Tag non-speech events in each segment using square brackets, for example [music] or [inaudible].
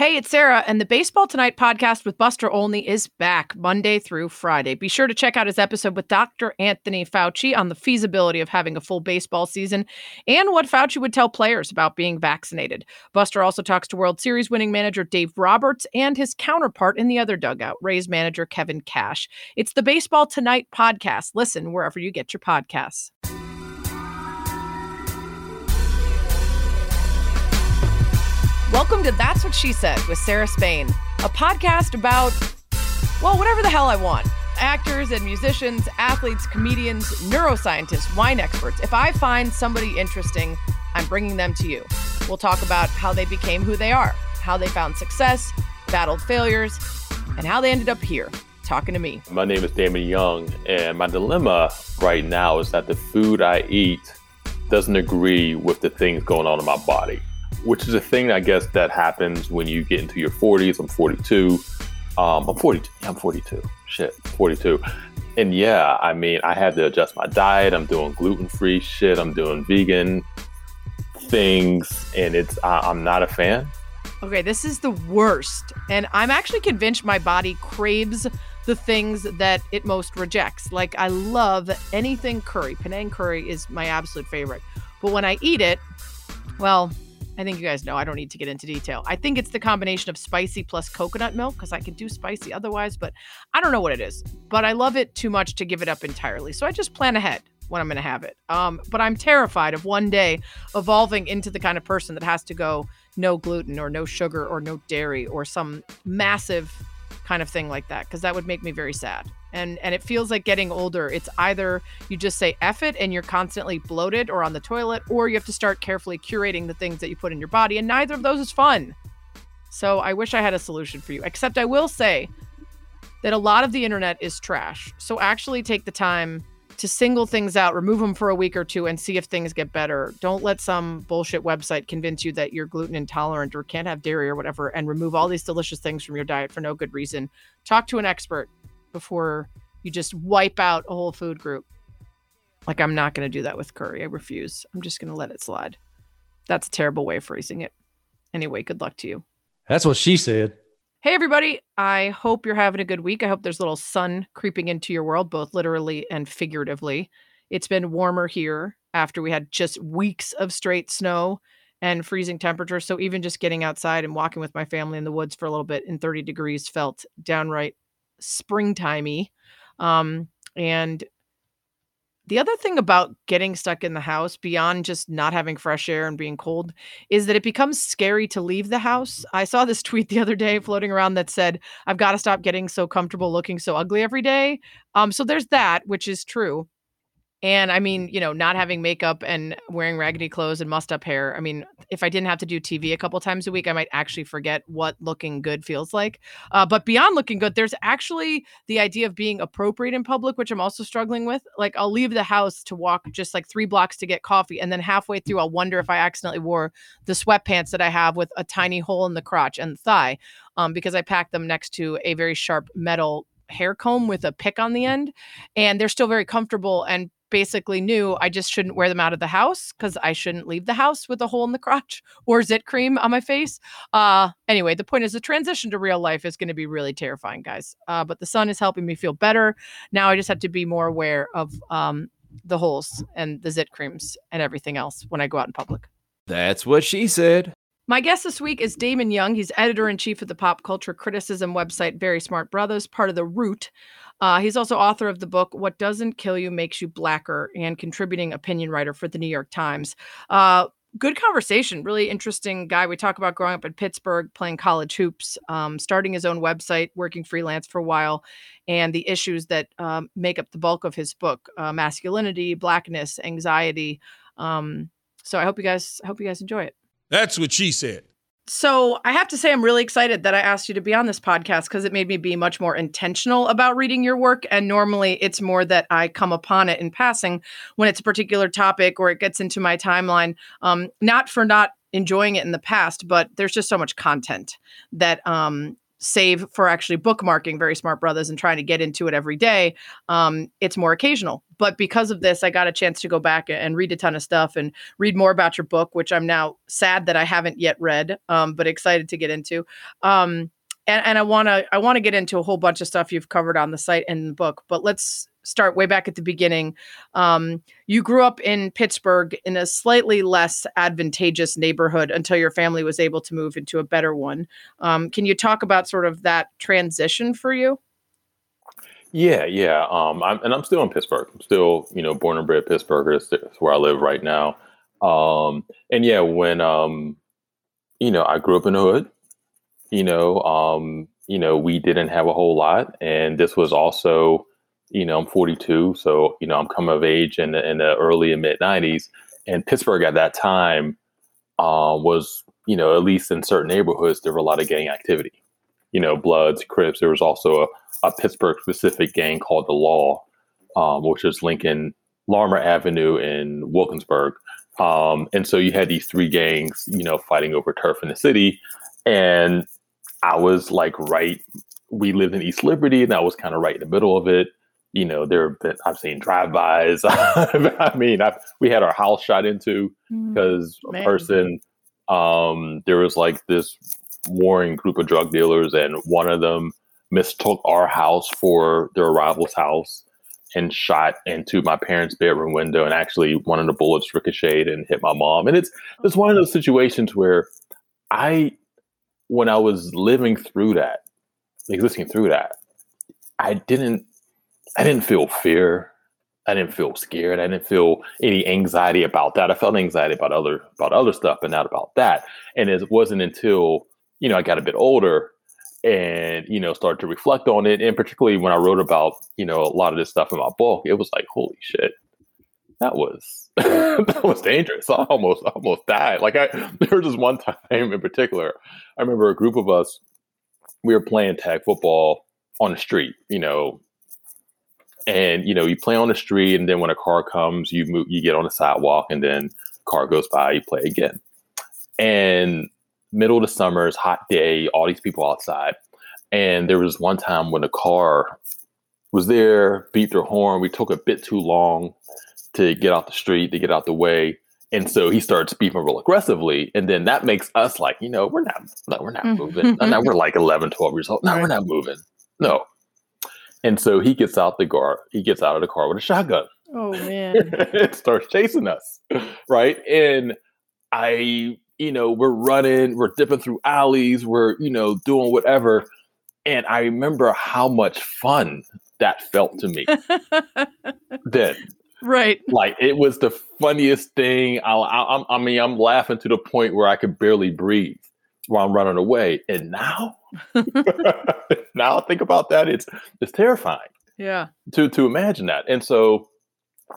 Hey, it's Sarah, and the Baseball Tonight podcast with Buster Olney is back Monday through Friday. Be sure to check out his episode with Dr. Anthony Fauci on the feasibility of having a full baseball season and what Fauci would tell players about being vaccinated. Buster also talks to World Series winning manager Dave Roberts and his counterpart in the other dugout, Rays manager Kevin Cash. It's the Baseball Tonight podcast. Listen wherever you get your podcasts. Welcome to That's What She Said with Sarah Spain, a podcast about, well, whatever the hell I want actors and musicians, athletes, comedians, neuroscientists, wine experts. If I find somebody interesting, I'm bringing them to you. We'll talk about how they became who they are, how they found success, battled failures, and how they ended up here talking to me. My name is Damon Young, and my dilemma right now is that the food I eat doesn't agree with the things going on in my body which is a thing I guess that happens when you get into your 40s. I'm 42. Um, I'm 42. I'm 42. Shit, 42. And yeah, I mean, I had to adjust my diet. I'm doing gluten free shit. I'm doing vegan things, and it's uh, I'm not a fan. Okay, this is the worst, and I'm actually convinced my body craves the things that it most rejects. Like I love anything curry. Penang curry is my absolute favorite. But when I eat it, well, I think you guys know I don't need to get into detail. I think it's the combination of spicy plus coconut milk because I can do spicy otherwise, but I don't know what it is. But I love it too much to give it up entirely. So I just plan ahead when I'm going to have it. Um, but I'm terrified of one day evolving into the kind of person that has to go no gluten or no sugar or no dairy or some massive kind of thing like that because that would make me very sad and and it feels like getting older. It's either you just say F it and you're constantly bloated or on the toilet or you have to start carefully curating the things that you put in your body and neither of those is fun. So i wish i had a solution for you except i will say that a lot of the internet is trash. So actually take the time to single things out remove them for a week or two and see if things get better. Don't let some bullshit website convince you that you're gluten intolerant or can't have dairy or whatever and remove all these delicious things from your diet for no good reason. Talk to an expert before you just wipe out a whole food group. Like, I'm not going to do that with curry. I refuse. I'm just going to let it slide. That's a terrible way of phrasing it. Anyway, good luck to you. That's what she said. Hey, everybody. I hope you're having a good week. I hope there's a little sun creeping into your world, both literally and figuratively. It's been warmer here after we had just weeks of straight snow and freezing temperatures. So even just getting outside and walking with my family in the woods for a little bit in 30 degrees felt downright springtimey. Um, and the other thing about getting stuck in the house beyond just not having fresh air and being cold is that it becomes scary to leave the house. I saw this [laughs] tweet the other day floating around that said, I've got to stop getting so comfortable looking so ugly every day. Um, so there's that, which is true. And I mean, you know, not having makeup and wearing raggedy clothes and mussed up hair. I mean, if I didn't have to do TV a couple times a week, I might actually forget what looking good feels like. Uh, but beyond looking good, there's actually the idea of being appropriate in public, which I'm also struggling with. Like, I'll leave the house to walk just like three blocks to get coffee. And then halfway through, I'll wonder if I accidentally wore the sweatpants that I have with a tiny hole in the crotch and thigh um, because I packed them next to a very sharp metal hair comb with a pick on the end and they're still very comfortable and basically knew I just shouldn't wear them out of the house because I shouldn't leave the house with a hole in the crotch [laughs] or zit cream on my face. Uh, anyway, the point is the transition to real life is going to be really terrifying, guys. Uh, but the sun is helping me feel better. Now I just have to be more aware of um, the holes and the zit creams and everything else when I go out in public. That's what she said. My guest this week is Damon Young. He's editor in chief of the pop culture criticism website Very Smart Brothers, part of The Root. Uh, he's also author of the book What Doesn't Kill You Makes You Blacker and contributing opinion writer for the New York Times. Uh, good conversation, really interesting guy. We talk about growing up in Pittsburgh, playing college hoops, um, starting his own website, working freelance for a while, and the issues that um, make up the bulk of his book: uh, masculinity, blackness, anxiety. Um, so I hope you guys I hope you guys enjoy it. That's what she said. So I have to say, I'm really excited that I asked you to be on this podcast because it made me be much more intentional about reading your work. And normally it's more that I come upon it in passing when it's a particular topic or it gets into my timeline. Um, not for not enjoying it in the past, but there's just so much content that um, save for actually bookmarking Very Smart Brothers and trying to get into it every day. Um, it's more occasional. But because of this, I got a chance to go back and read a ton of stuff and read more about your book, which I'm now sad that I haven't yet read, um, but excited to get into. Um, and, and I want to I want to get into a whole bunch of stuff you've covered on the site and the book, but let's start way back at the beginning. Um, you grew up in Pittsburgh in a slightly less advantageous neighborhood until your family was able to move into a better one. Um, can you talk about sort of that transition for you? Yeah, yeah. Um, I'm, and I'm still in Pittsburgh. I'm still, you know, born and bred Pittsburgher. It's where I live right now. Um, and yeah, when, um, you know, I grew up in the hood, you know, um, you know, we didn't have a whole lot. And this was also, you know, I'm 42, so you know, I'm coming of age in the, in the early and mid 90s, and Pittsburgh at that time uh, was, you know, at least in certain neighborhoods, there were a lot of gang activity. You know, Bloods, Crips. There was also a, a Pittsburgh specific gang called the Law, um, which was Lincoln Larimer Avenue in Wilkinsburg. Um, and so you had these three gangs, you know, fighting over turf in the city. And I was like right, we lived in East Liberty, and I was kind of right in the middle of it you know, there have been, I've seen drive-bys. [laughs] I mean, I've, we had our house shot into because mm, a person, um, there was like this warring group of drug dealers, and one of them mistook our house for their rival's house and shot into my parents' bedroom window. And actually, one of the bullets ricocheted and hit my mom. And it's it's one of those situations where I, when I was living through that, existing through that, I didn't I didn't feel fear. I didn't feel scared. I didn't feel any anxiety about that. I felt anxiety about other about other stuff, but not about that. And it wasn't until you know I got a bit older and you know started to reflect on it, and particularly when I wrote about you know a lot of this stuff in my book, it was like holy shit, that was [laughs] that was dangerous. I almost almost died. Like I [laughs] there was this one time in particular, I remember a group of us we were playing tag football on the street. You know, and you know you play on the street and then when a car comes you move you get on the sidewalk and then car goes by you play again. And middle of the summer it's hot day all these people outside. And there was one time when the car was there beat their horn. We took a bit too long to get out the street to get out the way. And so he starts speaking real aggressively. And then that makes us like you know we're not no, we're not mm-hmm. moving. No, we're like 11 12 years old. No we're not moving. No and so he gets out the car. He gets out of the car with a shotgun. Oh [laughs] man! it starts chasing us, right? And I, you know, we're running, we're dipping through alleys, we're you know doing whatever. And I remember how much fun that felt to me. [laughs] then, right? Like it was the funniest thing. I, I, I mean, I'm laughing to the point where I could barely breathe while I'm running away. And now, [laughs] now I think about that, it's it's terrifying. Yeah. To to imagine that, and so,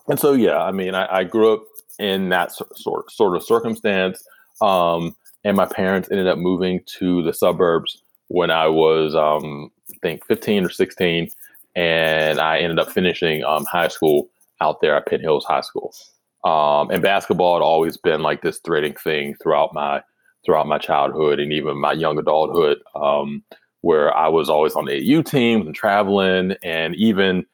and so, yeah. I mean, I, I grew up in that sort sort of circumstance, um, and my parents ended up moving to the suburbs when I was, um, I think, 15 or 16, and I ended up finishing um, high school out there at Penn Hills High School. Um, and basketball had always been like this threading thing throughout my throughout my childhood and even my young adulthood, um, where I was always on the AAU teams and traveling, and even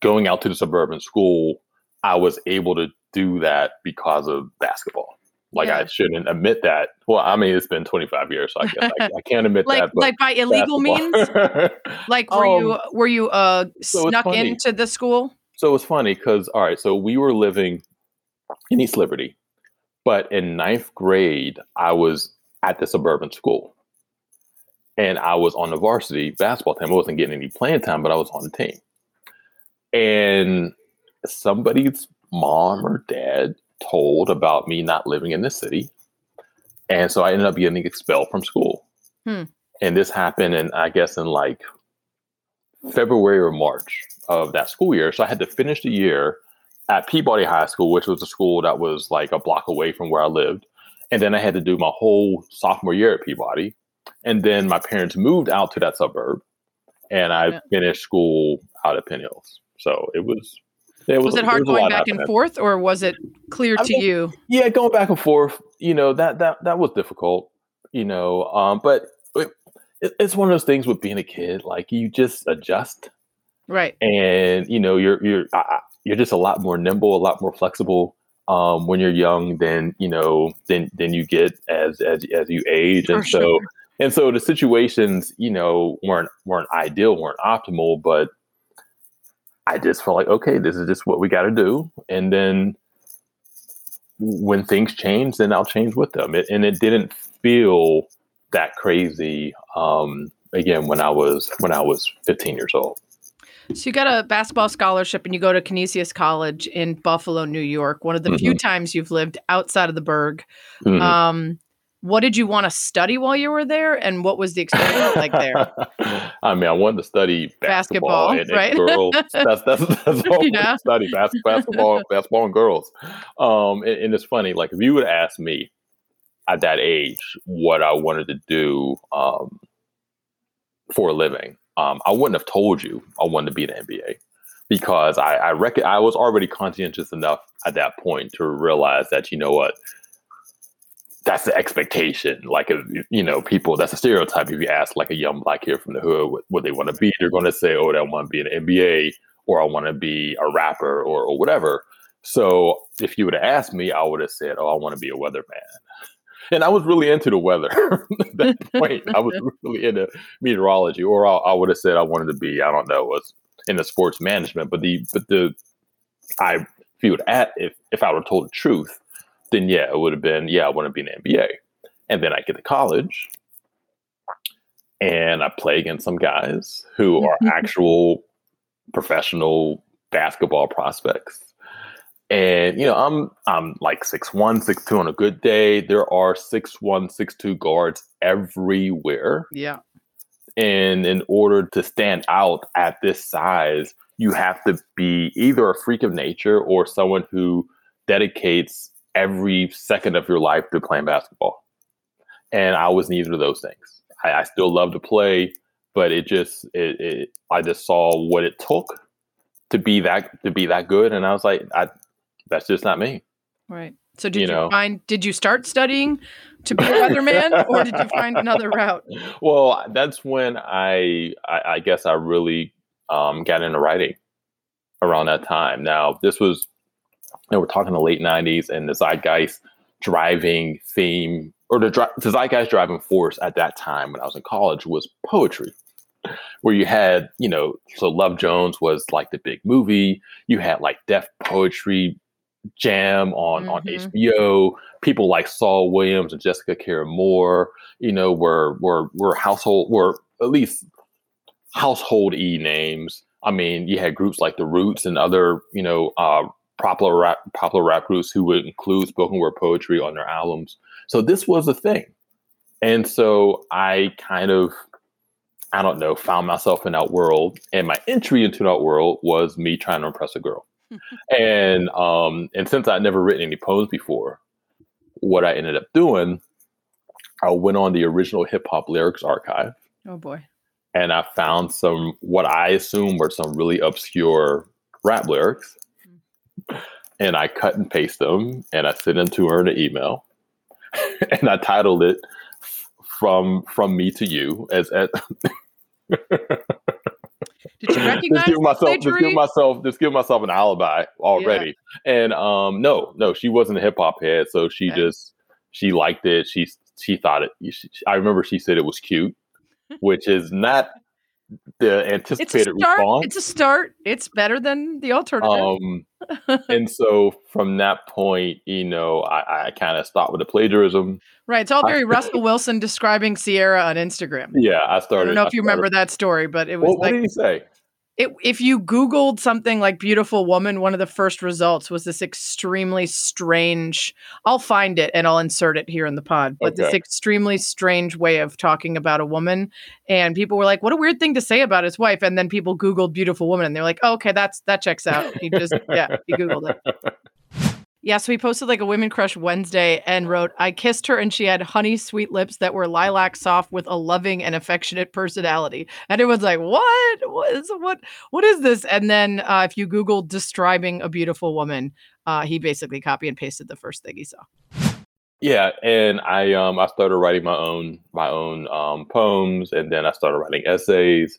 going out to the suburban school, I was able to do that because of basketball. Like yeah. I shouldn't admit that. Well, I mean, it's been 25 years, so I, guess I, I can't admit [laughs] like, that. like by illegal basketball. means. [laughs] like were um, you were you uh so snuck into the school? So it was funny because all right, so we were living in East Liberty, but in ninth grade, I was at the suburban school. And I was on the varsity basketball team. I wasn't getting any playing time, but I was on the team. And somebody's mom or dad told about me not living in the city. And so I ended up getting expelled from school. Hmm. And this happened in, I guess, in like February or March of that school year. So I had to finish the year at Peabody High School, which was a school that was like a block away from where I lived. And then I had to do my whole sophomore year at Peabody. And then my parents moved out to that suburb and I yeah. finished school out at Penn Hills. So it was it was, was it hard was going back and forth or was it clear I to mean, you? Yeah, going back and forth, you know, that that that was difficult, you know. Um, but it, it, it's one of those things with being a kid. Like you just adjust, Right. and you know you're you're I- you're just a lot more nimble, a lot more flexible um, when you're young than you know than than you get as as as you age, and so and so the situations you know weren't weren't ideal, weren't optimal, but I just felt like okay, this is just what we got to do, and then when things change, then I'll change with them. It, and it didn't feel that crazy um, again when I was when I was 15 years old. So you got a basketball scholarship and you go to Canisius College in Buffalo, New York, one of the Mm-hmm. few times you've lived outside of the Burgh. Mhm. Um, what did you want to study while you were there, and what was the experience [laughs] like there? I mean, I wanted to study basketball, Basketball, and, and right? girls. That's that's [laughs] that's all I wanted Yeah. to study bas- basketball, basketball and girls. Um, and, and it's funny, like if you would ask me at that age what I wanted to do um, for a living, um, I wouldn't have told you I wanted to be in the NBA because I I, rec- I was already conscientious enough at that point to realize that you know what that's the expectation. Like, you know, people, that's a stereotype. If you ask like a young black kid from the hood what, what they want to be, they're going to say, oh, I want to be an NBA or I want to be a rapper or, or whatever. So if you would have asked me, I would have said, oh, I want to be a weatherman. And I was really into the weather at [laughs] that [laughs] point. I was really into meteorology, or I, I would have said I wanted to be, I don't know, was in the sports management. But the, but the, I, would at, if, if I were told the truth, then yeah, it would have been, yeah, I want to be an NBA. And then I get to college and I play against some guys who are [laughs] actual professional basketball prospects. And you know, I'm I'm like six one, six two on a good day. There are six one, six two guards everywhere. Yeah. And in order to stand out at this size, you have to be either a freak of nature or someone who dedicates every second of your life to playing basketball. And I was neither of those things. I, I still love to play, but it just it, it I just saw what it took to be that to be that good, and I was like, I that's just not me. Right. So did You you, know. find did you start studying to be a weatherman or did you find another route? [laughs] Well, that's when I I, I guess I really um, got into writing around that time. Now this was you know, we're talking the late '90s, and the zeitgeist driving theme or the, the zeitgeist driving force at that time when I was in college was poetry. Where you had, you know, so Love Jones was like the big movie. You had like Def Poetry Jam on on Mhm. HBO. People like Saul Williams and Jessica Care Moore, you know, were were were household were at least household e names. I mean, you had groups like the Roots and other, you know, uh, popular rap popular rap groups who would include spoken word poetry on their albums. So this was a thing. And so I kind of I don't know, found myself in that world. And my entry into that world was me trying to impress a girl. And um and since I'd never written any poems before, what I ended up doing, I went on the original hip hop lyrics archive Oh boy. and I found some what I assume were some really obscure rap lyrics. And I cut and paste them and I sent them to her in an email. [laughs] and I titled it from from me to you as, as [laughs] Did you [laughs] just give myself just give myself just give myself an alibi already. And um no, no, she wasn't a hip hop head, so she Okay. just she liked it. She she thought it. She, I remember she said it was cute, which is not the anticipated start. response. It's a start. It's better than the alternative. Um, and so from that point, you know, I, I kind of stopped with the plagiarism. right. It's all I- very Russell Wilson describing Ciara on Instagram. Yeah, I started. I don't know if you started- remember that story, but it was What, what like did he say? It, if you Googled something like beautiful woman, one of the first results was this extremely strange. I'll find it and I'll insert it here in the pod, but this extremely strange way of talking about a woman. And people were like, what a weird thing to say about his wife. And then people Googled beautiful woman and they're like, oh, okay, that's that checks out. He just, yeah, he Googled it. [laughs] Yeah, so he posted like a women crush Wednesday and wrote, I kissed her and she had honey sweet lips that were lilac soft with a loving and affectionate personality. And was like, what? What is what what is this? And then uh, if you Google describing a beautiful woman, uh, he basically copy and pasted the first thing he saw. Yeah, and I um I started writing my own my own um, poems, and then I started writing essays,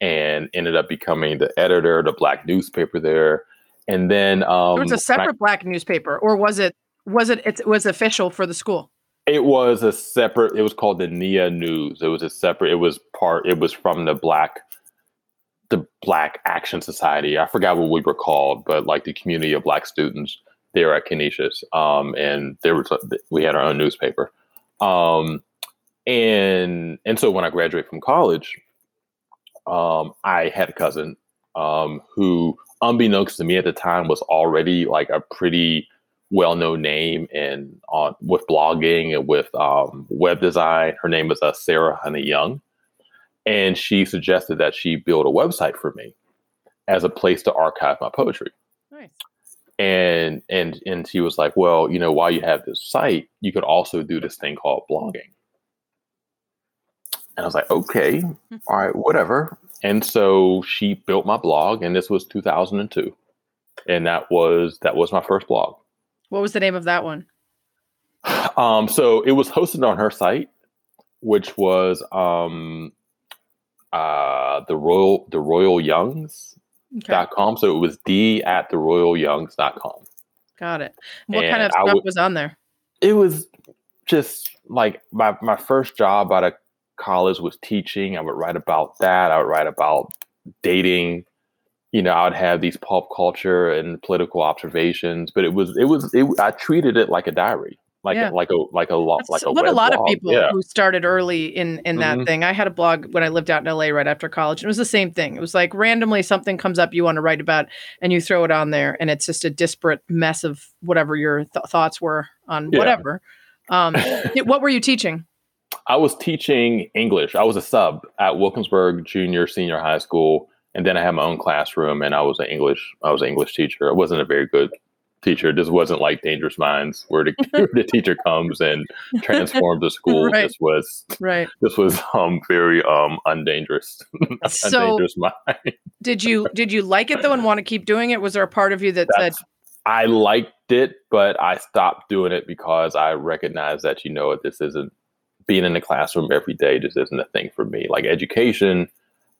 and ended up becoming the editor of the black newspaper there. And then um, It was a separate black newspaper, or was it? Was it? It was official for the school. It was a separate. It was called the Nia News. It was a separate. It was part. It was from the black, the Black Action Society. I forgot what we were called, but like the community of black students there at Canisius. Um, and there was we had our own newspaper. Um, and and so when I graduated from college, um, I had a cousin um, who, unbeknownst to me at the time, was already like a pretty well-known name and on with blogging and with um, web design. Her name is uh, Sarah Honey Young, and she suggested that she build a website for me as a place to archive my poetry. Nice. And and and she was like, well, you know, while you have this site, you could also do this thing called blogging. And I was like, okay, all right, whatever. And so she built my blog, and this was 2002, and that was that was my first blog. What was the name of that one? Um, so it was hosted on her site, which was um, uh, the royal the royal youngs Okay. dot com. So it was d at the royal youngs dot com. Got it. What kind of stuff would- was on there? It was just like my my first job out of college was teaching. I would write about that. I would write about dating. You know, I would have these pop culture and political observations, but it was it was it, I treated it like a diary, like Yeah. like a like a lo- That's like a what a lot of people Yeah. who started early in in that Mhm. thing. I had a blog when I lived out in LA right after college. and It was the same thing. It was like randomly something comes up you want to write about, and you throw it on there, and it's just a disparate mess of whatever your th- thoughts were on Yeah. whatever. Um, what were you teaching? I was teaching English. I was a sub at Wilkinsburg Junior Senior High School, and then I had my own classroom, and I was an English. I was an English teacher. I wasn't a very good teacher. This wasn't like Dangerous Minds, where the, [laughs] the teacher comes and transforms the school. [laughs] Right. This was Right. this was um very um undangerous, [laughs] So- undangerous mind. Did you did you like it though and want to keep doing it? Was there a part of you that said, I liked it, but I stopped doing it because I recognized that you know what this isn't being in the classroom every day. Just isn't a thing for me. Like education,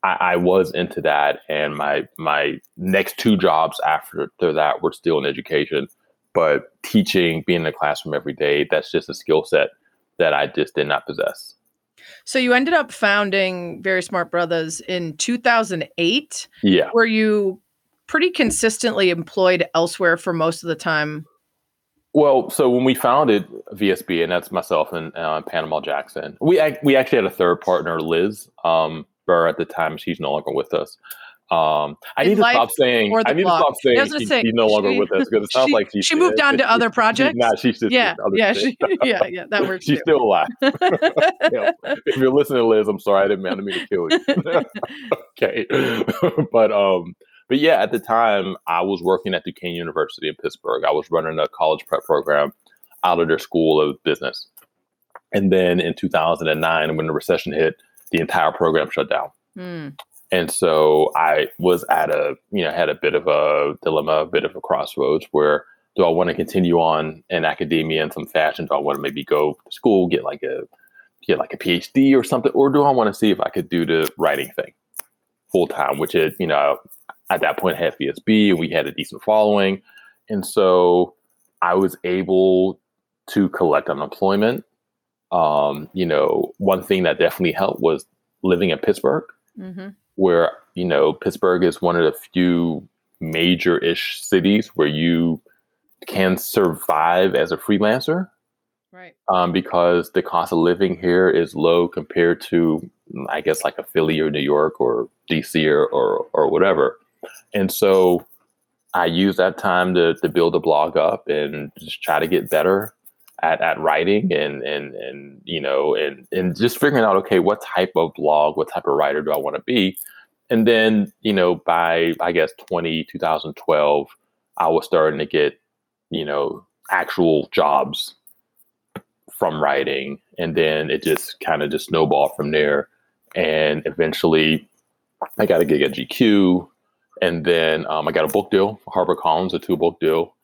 I, I was into that, and my my next two jobs after that were still in education. But teaching, being in the classroom every day, that's just a skill set that I just did not possess. so you ended up founding Very Smart Brothers in 2008? Yeah. Were you pretty consistently employed elsewhere for most of the time? Well, so when we founded VSB, and that's myself and uh, Panama Jackson, we we actually had a third partner, Liz um, Burr, at the time. She's no longer with us. Um, I In need to stop saying. I need blog? to stop saying was she- say, she's no longer she- with us because it sounds she- like she she moved on to but other [laughs] she's projects? Not, she's just Yeah, other yeah, she- yeah, yeah. That [laughs] works she's too. still alive. [laughs] Yeah. If you're listening, to Liz, I'm sorry. I didn't mean, I didn't mean to kill you. okay, but um, but yeah, at the time I was working at Duquesne University in Pittsburgh. I was running a college prep program out of their school of business, and then in 2009, when the recession hit, the entire program shut down. Hmm. And so I was at a, you know, had a bit of a dilemma, a bit of a crossroads where do I want to continue on in academia in some fashion? Do I want to maybe go to school, get like a, get like a PhD or something? Or do I want to see if I could do the writing thing full time, which is, you know, at that point had VSB and we had a decent following. And so I was able to collect unemployment. Um, you know, one thing that definitely helped was living in Pittsburgh hmm where you know Pittsburgh is one of the few major-ish cities where you can survive as a freelancer Right. um, because the cost of living here is low compared to I guess like a Philly or New York or DC or or, or whatever. And so I use that time to, to build a blog up and just try to get better at, at writing and, and, and, you know, and, and just figuring out, okay, what type of blog, what type of writer do I want to be? And then, you know, by, I guess, 20, 2012, I was starting to get, you know, actual jobs from writing. And then it just kind of just snowballed from there. And eventually I got a gig at GQ. And then um, I got a book deal, Harper Collins, a two book deal.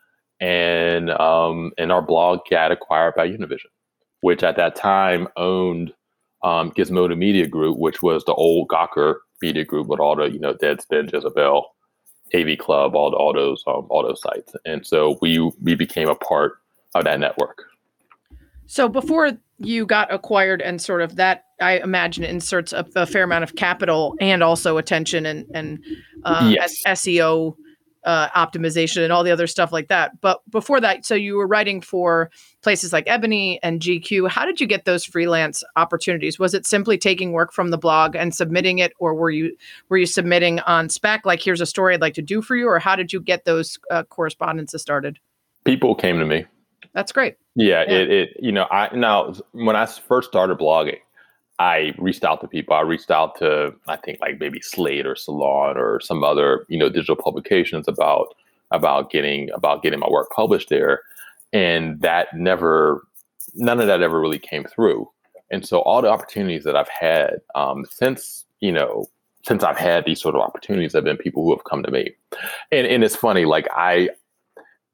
and um, and our blog got acquired by Univision, which at that time owned um, Gizmodo Media Group, which was the old Gawker Media Group with all the you know Deadspin, Jezebel, AV Club, all all those um, all those sites, and so we we became a part of that network. So before you got acquired and sort of that, I imagine inserts a, a fair amount of capital and also attention and and uh, Yes. SEO uh, optimization and all the other stuff like that. But before that, so you were writing for places like Ebony and GQ. How did you get those freelance opportunities? Was it simply taking work from the blog and submitting it, or were you were you submitting on spec? Like, here's a story I'd like to do for you, or how did you get those uh, correspondences started? People came to me. That's great. Yeah, Yeah. it, it you know I now when I first started blogging, I reached out to people. I reached out to I think like maybe Slate or Salon or some other you know digital publications about about getting about getting my work published there, and that never none of that ever really came through. And so all the opportunities that I've had um, since you know since I've had these sort of opportunities have been people who have come to me, and and it's funny like I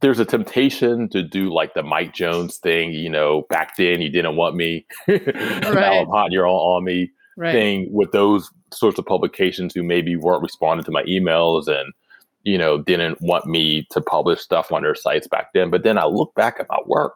there's a temptation to do like the Mike Jones thing, you know, back then you didn't want me. [laughs] now I'm hot, you're all on me Right. thing with those sorts of publications who maybe weren't responding to my emails and, you know, didn't want me to publish stuff on their sites back then. But then I look back at my work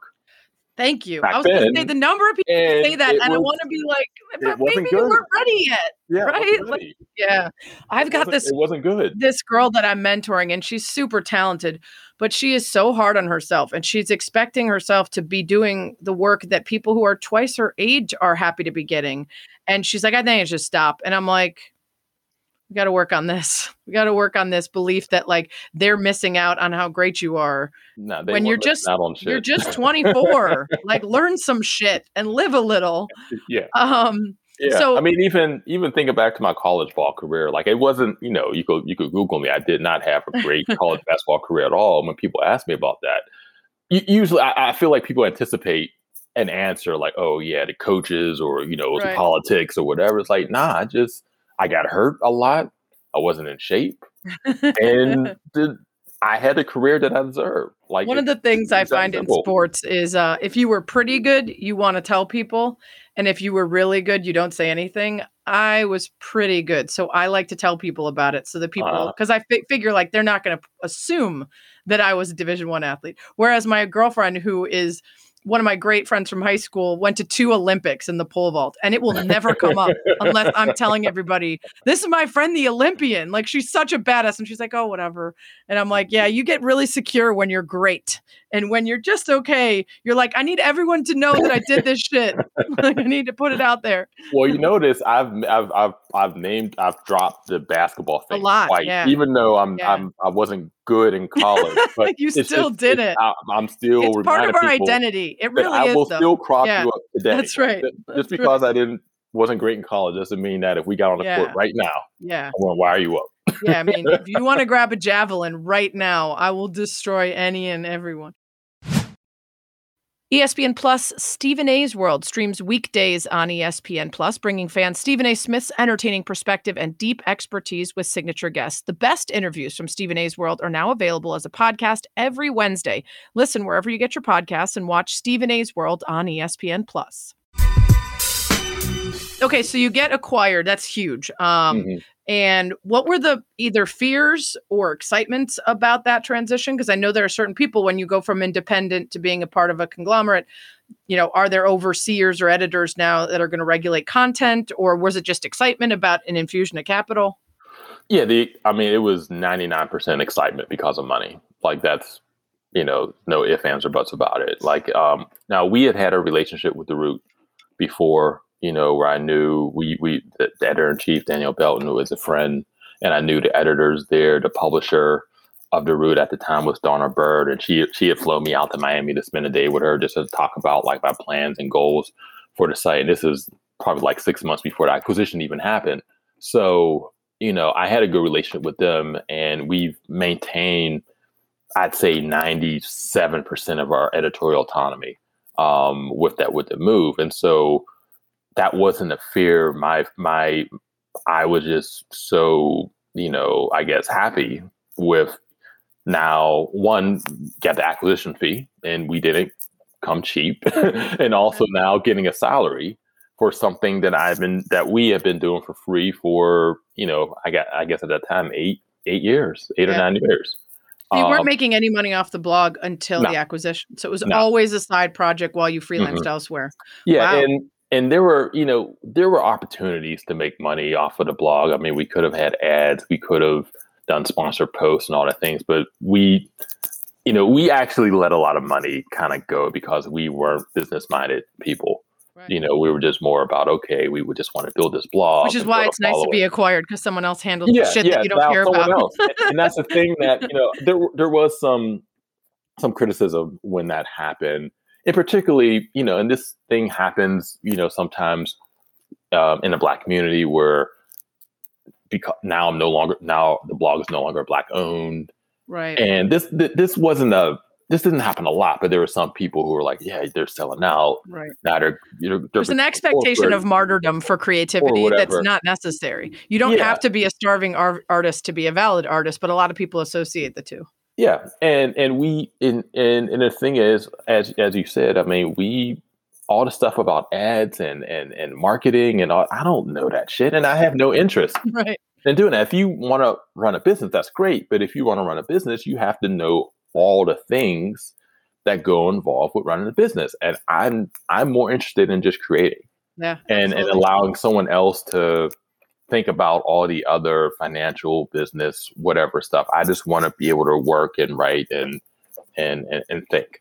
Thank you. Back I was going to say the number of people say that, and I want to be like, but maybe you good. weren't ready yet. yeah, right? Like. Yeah, I've got this It wasn't good. this girl that I'm mentoring, and she's super talented, but she is so hard on herself, and she's expecting herself to be doing the work that people who are twice her age are happy to be getting. And she's like, I think I should stop. And I'm like, we got to work on this. [laughs] We got to work on this belief that like they're missing out on how great you are. No, when you're just- You're [laughs] just 24. like learn some shit and live a little. yeah. Um, Yeah, So- I mean, even even thinking back to my college ball career, like it wasn't, you know, you could you could Google me. I did not have a great [laughs] college basketball career at all. When people ask me about that, usually I, I feel like people anticipate an answer like, "Oh yeah, the coaches," or you know, Right. politics or whatever. It's like, nah, I just I got hurt a lot. I wasn't in shape, [laughs] and the, I had a career that I deserved. Like One of the things I find in sports is uh, if you were pretty good, you want to tell people. And if you were really good, you don't say anything. I was pretty good. So I like to tell people about it so that people, Uh-huh. because I fi- figure like they're not going to assume that I was a Division One athlete. Whereas my girlfriend, who is one of my great friends from high school, went to two Olympics in the pole vault, and it will never come up unless I'm telling everybody, this is my friend, the Olympian. Like she's such a badass. And she's like, oh, whatever. And I'm like, yeah, you get really secure when you're great. And when you're just okay, you're like, I need everyone to know that I did this shit. [laughs] like I need to put it out there. Well, you notice I've I've I've I've named I've dropped the basketball thing a lot, twice, yeah. even though I'm Yeah. I'm I wasn't good in college, [laughs] but You still just- did it. I, I'm still It's part of our identity. It really I is I will though. still crop Yeah. you up [laughs] today. That's right. Just- That's Just right. because I didn't wasn't great in college doesn't mean that if we got on the Yeah. court right now, yeah. I'm to wire you up. Yeah. I mean, if you want to grab a javelin right now, I will destroy any and everyone. ESPN Plus Stephen A's World streams weekdays on ESPN Plus, bringing fans Stephen A. Smith's entertaining perspective and deep expertise with signature guests. The best interviews from Stephen A's World are now available as a podcast every Wednesday. Listen wherever you get your podcasts and watch Stephen A's World on ESPN Plus. Okay, so you get acquired. That's huge. Um, Mhm. And what were the either fears or excitements about that transition? Because I know there are certain people when you go from independent to being a part of a conglomerate, you know, are there overseers or editors now that are going to regulate content, or was it just excitement about an infusion of capital? Yeah, the I mean, it was 99% excitement because of money. Like that's, you know, no ifs, ands, or buts about it. Like, um, now we had had a relationship with the Root before, you know, where I knew we we the, the editor in chief Danielle Belton was a friend, and I knew the editors there, the publisher of the Root at the time was Donna Byrd, and she she had flown me out to Miami to spend a day with her just to talk about like my plans and goals for the site. And this is probably like six months before the acquisition even happened. So you know, I had a good relationship with them, and we've maintained, I'd say, ninety-seven percent of our editorial autonomy um, with that with the move, and so that wasn't a fear. My my, I was just so you know, I guess happy with now one got the acquisition fee, and we didn't come cheap, [laughs] and also now getting a salary for something that I've been that we have been doing for free for you know I got I guess at that time eight eight years eight yeah. or nine years. You weren't um, making any money off the blog until no, the acquisition, so it was no. always a side project while you freelanced mm-hmm. elsewhere. Yeah, wow. and and there were you know there were opportunities to make money off of the blog. I mean, we could have had ads, we could have done sponsored posts and all that things, but we you know we actually let a lot of money kind of go because we weren't business minded people. Right. You know, we were just more about okay, we would just want to build this blog, which is why it's nice to be acquired because someone else handles yeah, the shit yeah, that you don't care about. Else. and that's the thing that [laughs] you know there there was some some criticism when that happened, and particularly you know, and this thing happens you know sometimes um, in the black community where because now I'm no longer now the blog is no longer black owned, right? And this this wasn't a this didn't happen a lot, but there were some people who were like, "Yeah, they're selling out." Right. Now they're, you know, there's an expectation of martyrdom for creativity that's not necessary. You don't yeah. have to be a starving ar- artist to be a valid artist, but a lot of people associate the two. Yeah, and and we and and and the thing is, as as you said, I mean, we all the stuff about ads and and and marketing and all. I don't know that shit, and I have no interest. [laughs] right. In doing that, if you want to run a business, that's great. But if you want to run a business, you have to know all the things that go involved with running a business. And I'm I'm more interested in just creating. Yeah. And and allowing someone else to think about all the other financial business, whatever stuff. I just want to be able to work and write and and and, and think.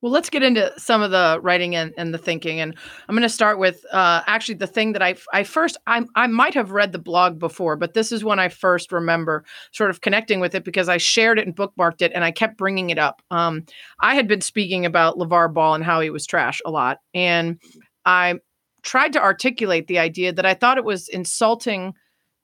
Well, let's get into some of the writing and, and the thinking. And I'm going to start with uh, actually the thing that I, I first, I, I might have read the blog before, but this is when I first remember sort of connecting with it because I shared it and bookmarked it and I kept bringing it up. Um, I had been speaking about LaVar Ball and how he was trash a lot. And I tried to articulate the idea that I thought it was insulting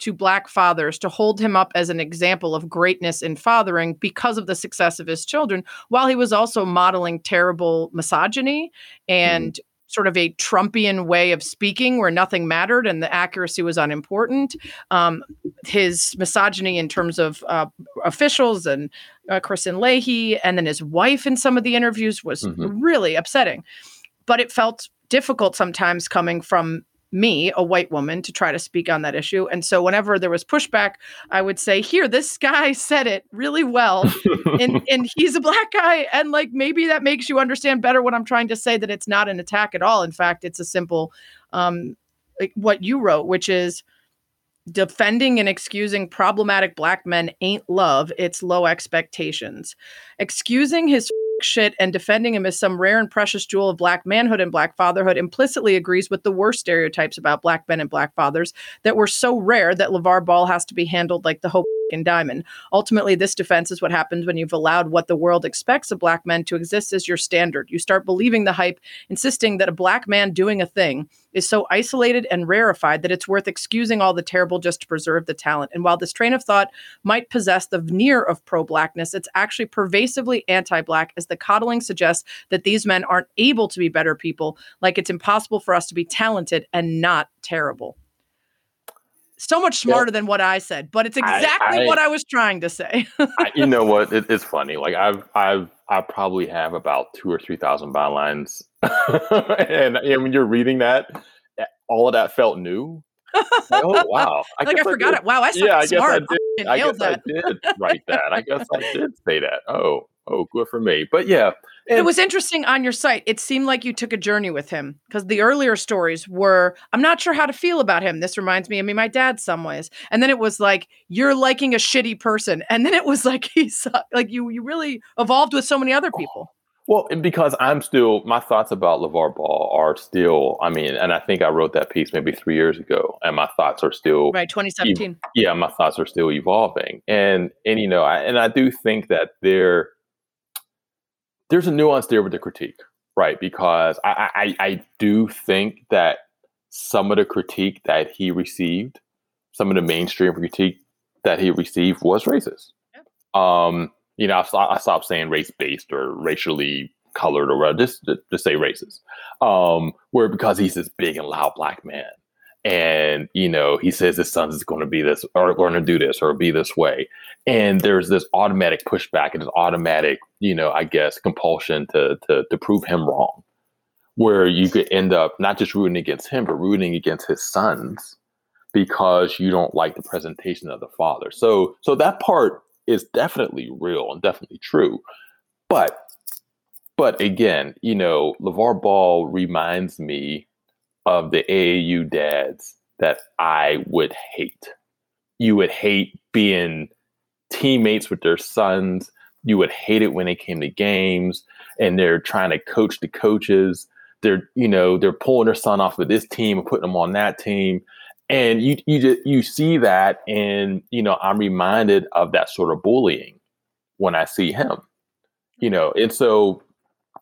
to black fathers to hold him up as an example of greatness in fathering because of the success of his children, while he was also modeling terrible misogyny and mm. sort of a Trumpian way of speaking where nothing mattered and the accuracy was unimportant. Um, his misogyny in terms of uh, officials and uh, Kristine Leahy, and then his wife in some of the interviews was mm-hmm. really upsetting. But it felt difficult sometimes coming from me, a white woman, to try to speak on that issue. And so whenever there was pushback, I would say, Here, this guy said it really well. and, [laughs] and he's a black guy. And like maybe that makes you understand better what I'm trying to say that it's not an attack at all. In fact, it's a simple um like what you wrote, which is defending and excusing problematic black men ain't love, it's low expectations. Excusing his shit and defending him as some rare and precious jewel of black manhood and black fatherhood implicitly agrees with the worst stereotypes about black men and black fathers that were so rare that LaVar Ball has to be handled like the hope diamond. Ultimately, this defense is what happens when you've allowed what the world expects of black men to exist as your standard. You start believing the hype, insisting that a black man doing a thing is so isolated and rarefied that it's worth excusing all the terrible just to preserve the talent. And while this train of thought might possess the veneer of pro blackness, it's actually pervasively anti black, as the coddling suggests that these men aren't able to be better people, like it's impossible for us to be talented and not terrible so much smarter yeah. than what I said, but it's exactly I, I, what I was trying to say. I, you know [laughs] what? It, it's funny. Like I've, I've, I probably have about two or three thousand bylines, [laughs] and, and when you're reading that, eh, all of that felt new. Like, oh [laughs] wow! I like I forgot it. Wow, I yeah, I smart. guess I did. I guess that. I did write that. I guess I did say that. Oh, oh, good for me. But yeah, and it was interesting on your site. It seemed like you took a journey with him because the earlier stories were, I'm not sure how to feel about him. This reminds me of me, my dad, some ways. And then it was like, you're liking a shitty person. And then it was [laughs] like, he's like, you, you really evolved with so many other oh. people. Well, because I'm still, my thoughts about LaVar Ball are still, I mean, and I think I wrote that piece maybe three years ago, and my thoughts are still. Right, 2017. E- yeah, my thoughts are still evolving. And, and you know, I, and I do think that there, there's a nuance there with the critique, right? Because I, I, I do think that some of the critique that he received, some of the mainstream critique that he received was racist. Yeah. Um, you know, I, I stopped saying race based or racially colored or whatever, just, just, just say racist. Um, where because he's this big and loud black man. And you know he says his son's is going to be this or going to do this or be this way. And there's this automatic pushback and this automatic you know i guess compulsion to to, to prove him wrong where you could end up not just rooting against him but rooting against his sons because you don't like the presentation of the father. So so that part is definitely real and definitely true. But but again you know LaVar Ball reminds me of the AAU dads that I would hate. You would hate being teammates with their sons. You would hate it when they came to games and they're trying to coach the coaches. They're, you know, they're pulling their son off of this team and putting them on that team. And you you just you see that and you know, I'm reminded of that sort of bullying when I see him. You know, and so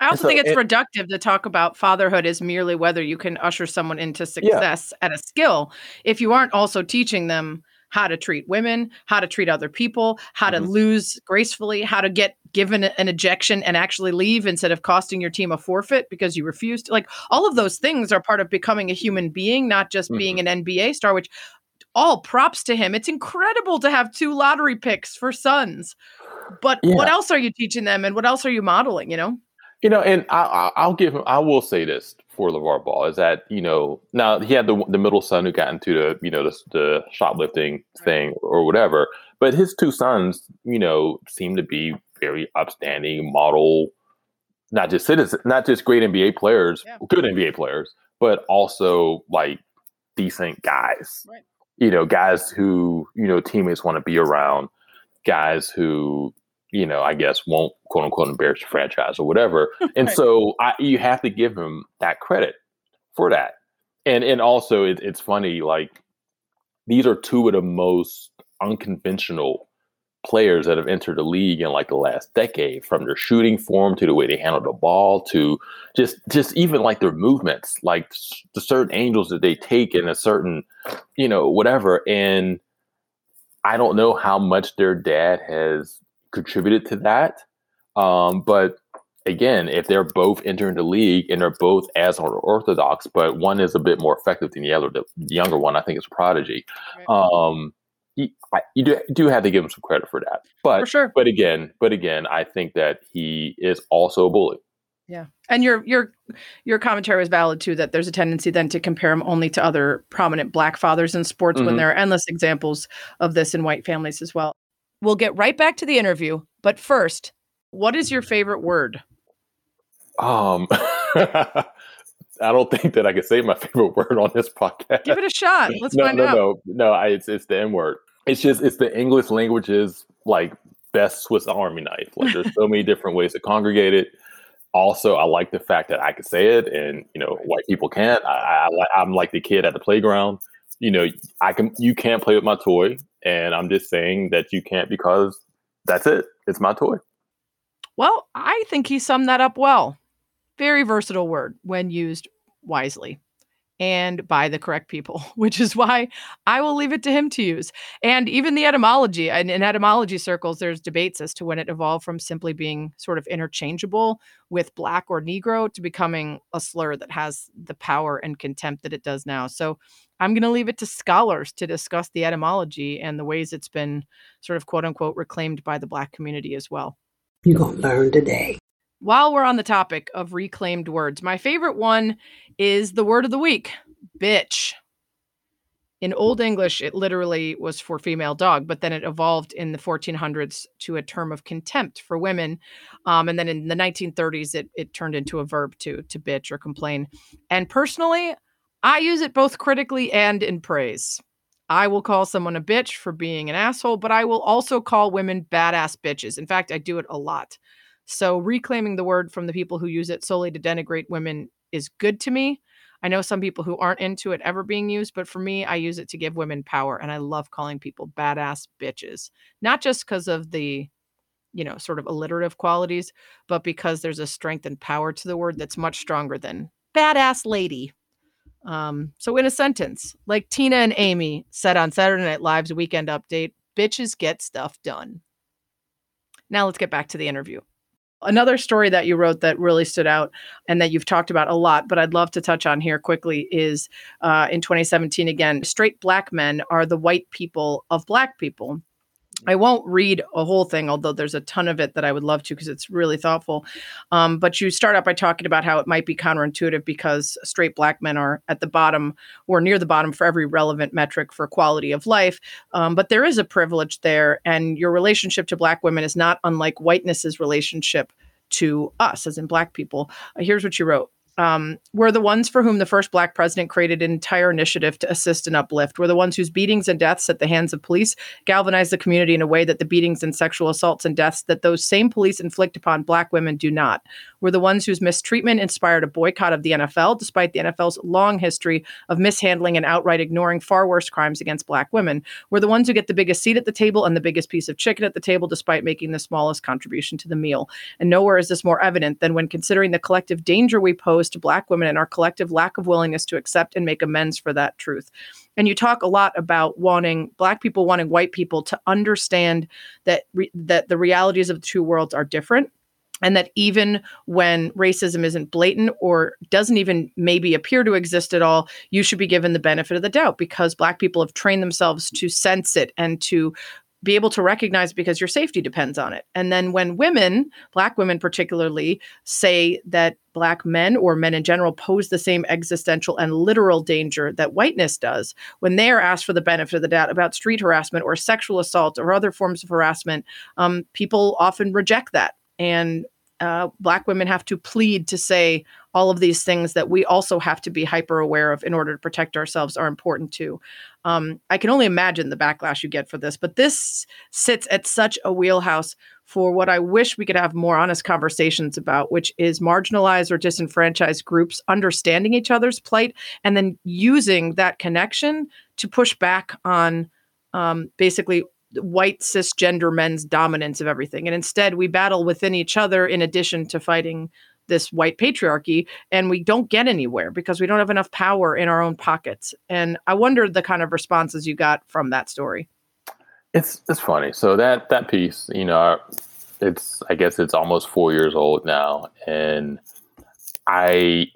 I also so think it's it, reductive to talk about fatherhood as merely whether you can usher someone into success yeah. at a skill if you aren't also teaching them how to treat women, how to treat other people, how mm-hmm. to lose gracefully, how to get given an ejection and actually leave instead of costing your team a forfeit because you refused. Like all of those things are part of becoming a human being, not just mm-hmm. being an NBA star, which all props to him. It's incredible to have two lottery picks for sons. But yeah. what else are you teaching them and what else are you modeling, you know? You know, and I, will give him. I will say this for LaVar Ball is that you know now he had the the middle son who got into the you know the, the shoplifting thing or whatever, but his two sons, you know, seem to be very upstanding model, not just citizens, not just great NBA players, yeah. good NBA players, but also like decent guys. Right. You know, guys who you know teammates want to be around, guys who you know, I guess won't quote unquote embarrass your franchise or whatever. [laughs] And right. so I, you have to give him that credit for that. And and also it, it's funny, like these are two of the most unconventional players that have entered the league in like the last decade, from their shooting form to the way they handle the ball to just just even like their movements, like the certain angles that they take in a certain, you know, whatever. And I don't know how much their dad has contributed to that. Um, but again, if they're both entering the league and they're both as orthodox, but one is a bit more effective than the other, the younger one, I think is a prodigy. Um, you, you do, do have to give him some credit for that. But for sure. but again, but again, I think that he is also a bully. Yeah. And your your your commentary was valid too that there's a tendency then to compare him only to other prominent black fathers in sports mm-hmm. when there are endless examples of this in white families as well. We'll get right back to the interview, but first, what is your favorite word? Um, [laughs] I don't think that I can say my [laughs] favorite word on this podcast. Give it a shot. [laughs] Let's no, find no, out. No, no, no. It's it's the N word. It's just it's the English language's like best Swiss Army knife. Like there's so many different ways to congregate it. Also, I like the fact that I can say it, and you know, white people can't. I, I, I'm like the kid at the playground. You know, I can. You can't play with my toy. And I'm just saying that you can't because that's it. It's my toy. Well, I think he summed that up well. Very versatile word when used wisely and by the correct people, [laughs] which is why I will leave it to him to use. And even the etymology, and in etymology circles, there's debates as to when it evolved from simply being sort of interchangeable with black or negro to becoming a slur that has the power and contempt that it does now. So I'm going to leave it to scholars to discuss the etymology and the ways it's been sort of quote unquote reclaimed by the Black community as well. You're going to learn today. While we're on the topic of reclaimed words, my favorite one is the word of the week bitch. In Old English, it literally was for female dog, but then it evolved in the 1400s to a term of contempt for women. Um, and then in the 1930s, it, it turned into a verb to, to bitch or complain. And personally, I use it both critically and in praise. I will call someone a bitch for being an asshole, but I will also call women badass bitches. In fact, I do it a lot. So reclaiming the word from the people who use it solely to denigrate women is good to me. I know some people who aren't into it ever being used, but for me, I use it to give women power. And I love calling people badass bitches, not just because of the, you know, sort of alliterative qualities, but because there's a strength and power to the word that's much stronger than badass lady. Um, so in a sentence, like Tina and Amy said on Saturday Night Live's weekend update, bitches get stuff done. Now let's get back to the interview. Another story that you wrote that really stood out and that you've talked about a lot, but I'd love to touch on here quickly is uh, in 2017 again, straight black men are the white people of black people. I won't read a whole thing, although there's a ton of it that I would love to because it's really thoughtful. Um, but you start out by talking about how it might be counterintuitive because straight black men are at the bottom or near the bottom for every relevant metric for quality of life. Um, but there is a privilege there, and your relationship to black women is not unlike whiteness's relationship to us, as in black people. Uh, here's what you wrote um, were the ones for whom the first black president created an entire initiative to assist and uplift. Were the ones whose beatings and deaths at the hands of police galvanized the community in a way that the beatings and sexual assaults and deaths that those same police inflict upon black women do not. Were the ones whose mistreatment inspired a boycott of the NFL, despite the NFL's long history of mishandling and outright ignoring far worse crimes against black women. Were the ones who get the biggest seat at the table and the biggest piece of chicken at the table, despite making the smallest contribution to the meal. And nowhere is this more evident than when considering the collective danger we pose to Black women and our collective lack of willingness to accept and make amends for that truth. And you talk a lot about wanting Black people wanting white people to understand that re- that the realities of the two worlds are different and that even when racism isn't blatant or doesn't even maybe appear to exist at all, you should be given the benefit of the doubt because Black people have trained themselves to sense it and to be able to recognize because your safety depends on it. And then when women, black women particularly, say that black men or men in general pose the same existential and literal danger that whiteness does, when they are asked for the benefit of the doubt about street harassment or sexual assault or other forms of harassment, um, people often reject that. And uh, black women have to plead to say all of these things that we also have to be hyper aware of in order to protect ourselves are important too. Um, I can only imagine the backlash you get for this, but this sits at such a wheelhouse for what I wish we could have more honest conversations about, which is marginalized or disenfranchised groups understanding each other's plight and then using that connection to push back on um, basically white cisgender men's dominance of everything. And instead, we battle within each other in addition to fighting this white patriarchy and we don't get anywhere because we don't have enough power in our own pockets. And i wonder the kind of responses you got from that story. It's it's funny. So that that piece you know it's i guess it's almost four years old now and i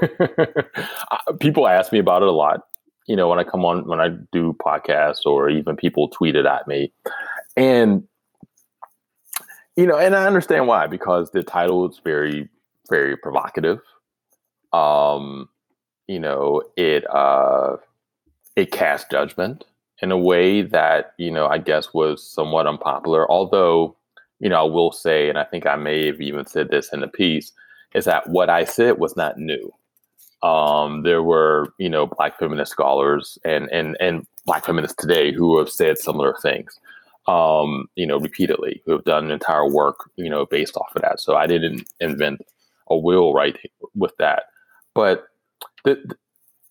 [laughs] people ask me about it a lot you know when i come on when i do podcasts or even people tweet it at me. And you know, and I understand why because the title is very, very provocative. Um, you know, it uh, it cast judgment in a way that you know I guess was somewhat unpopular. Although, you know, I will say, and I think I may have even said this in the piece, is that what I said was not new. Um, there were, you know, black feminist scholars and and and black feminists today who have said similar things um, you know, repeatedly, who have done entire work, you know, based off of that. So I didn't invent a will right with that. But the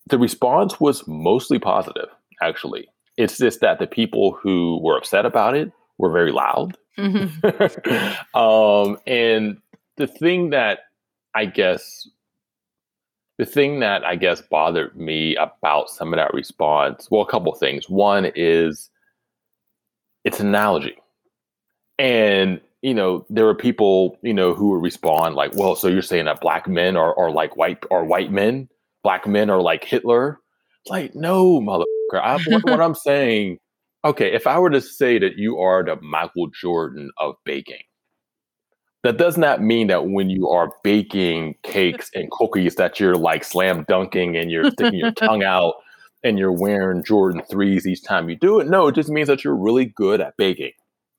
the response was mostly positive, actually. It's just that the people who were upset about it were very loud. Mm-hmm. [laughs] um, and the thing that I guess the thing that I guess bothered me about some of that response, well, a couple things. One is it's an analogy. And, you know, there are people, you know, who would respond like, well, so you're saying that black men are, are like white or white men? Black men are like Hitler? It's like, no, motherfucker. I, [laughs] what, what I'm saying, okay, if I were to say that you are the Michael Jordan of baking, that does not mean that when you are baking cakes and cookies that you're like slam dunking and you're sticking your [laughs] tongue out and you're wearing Jordan threes each time you do it. No, it just means that you're really good at baking. It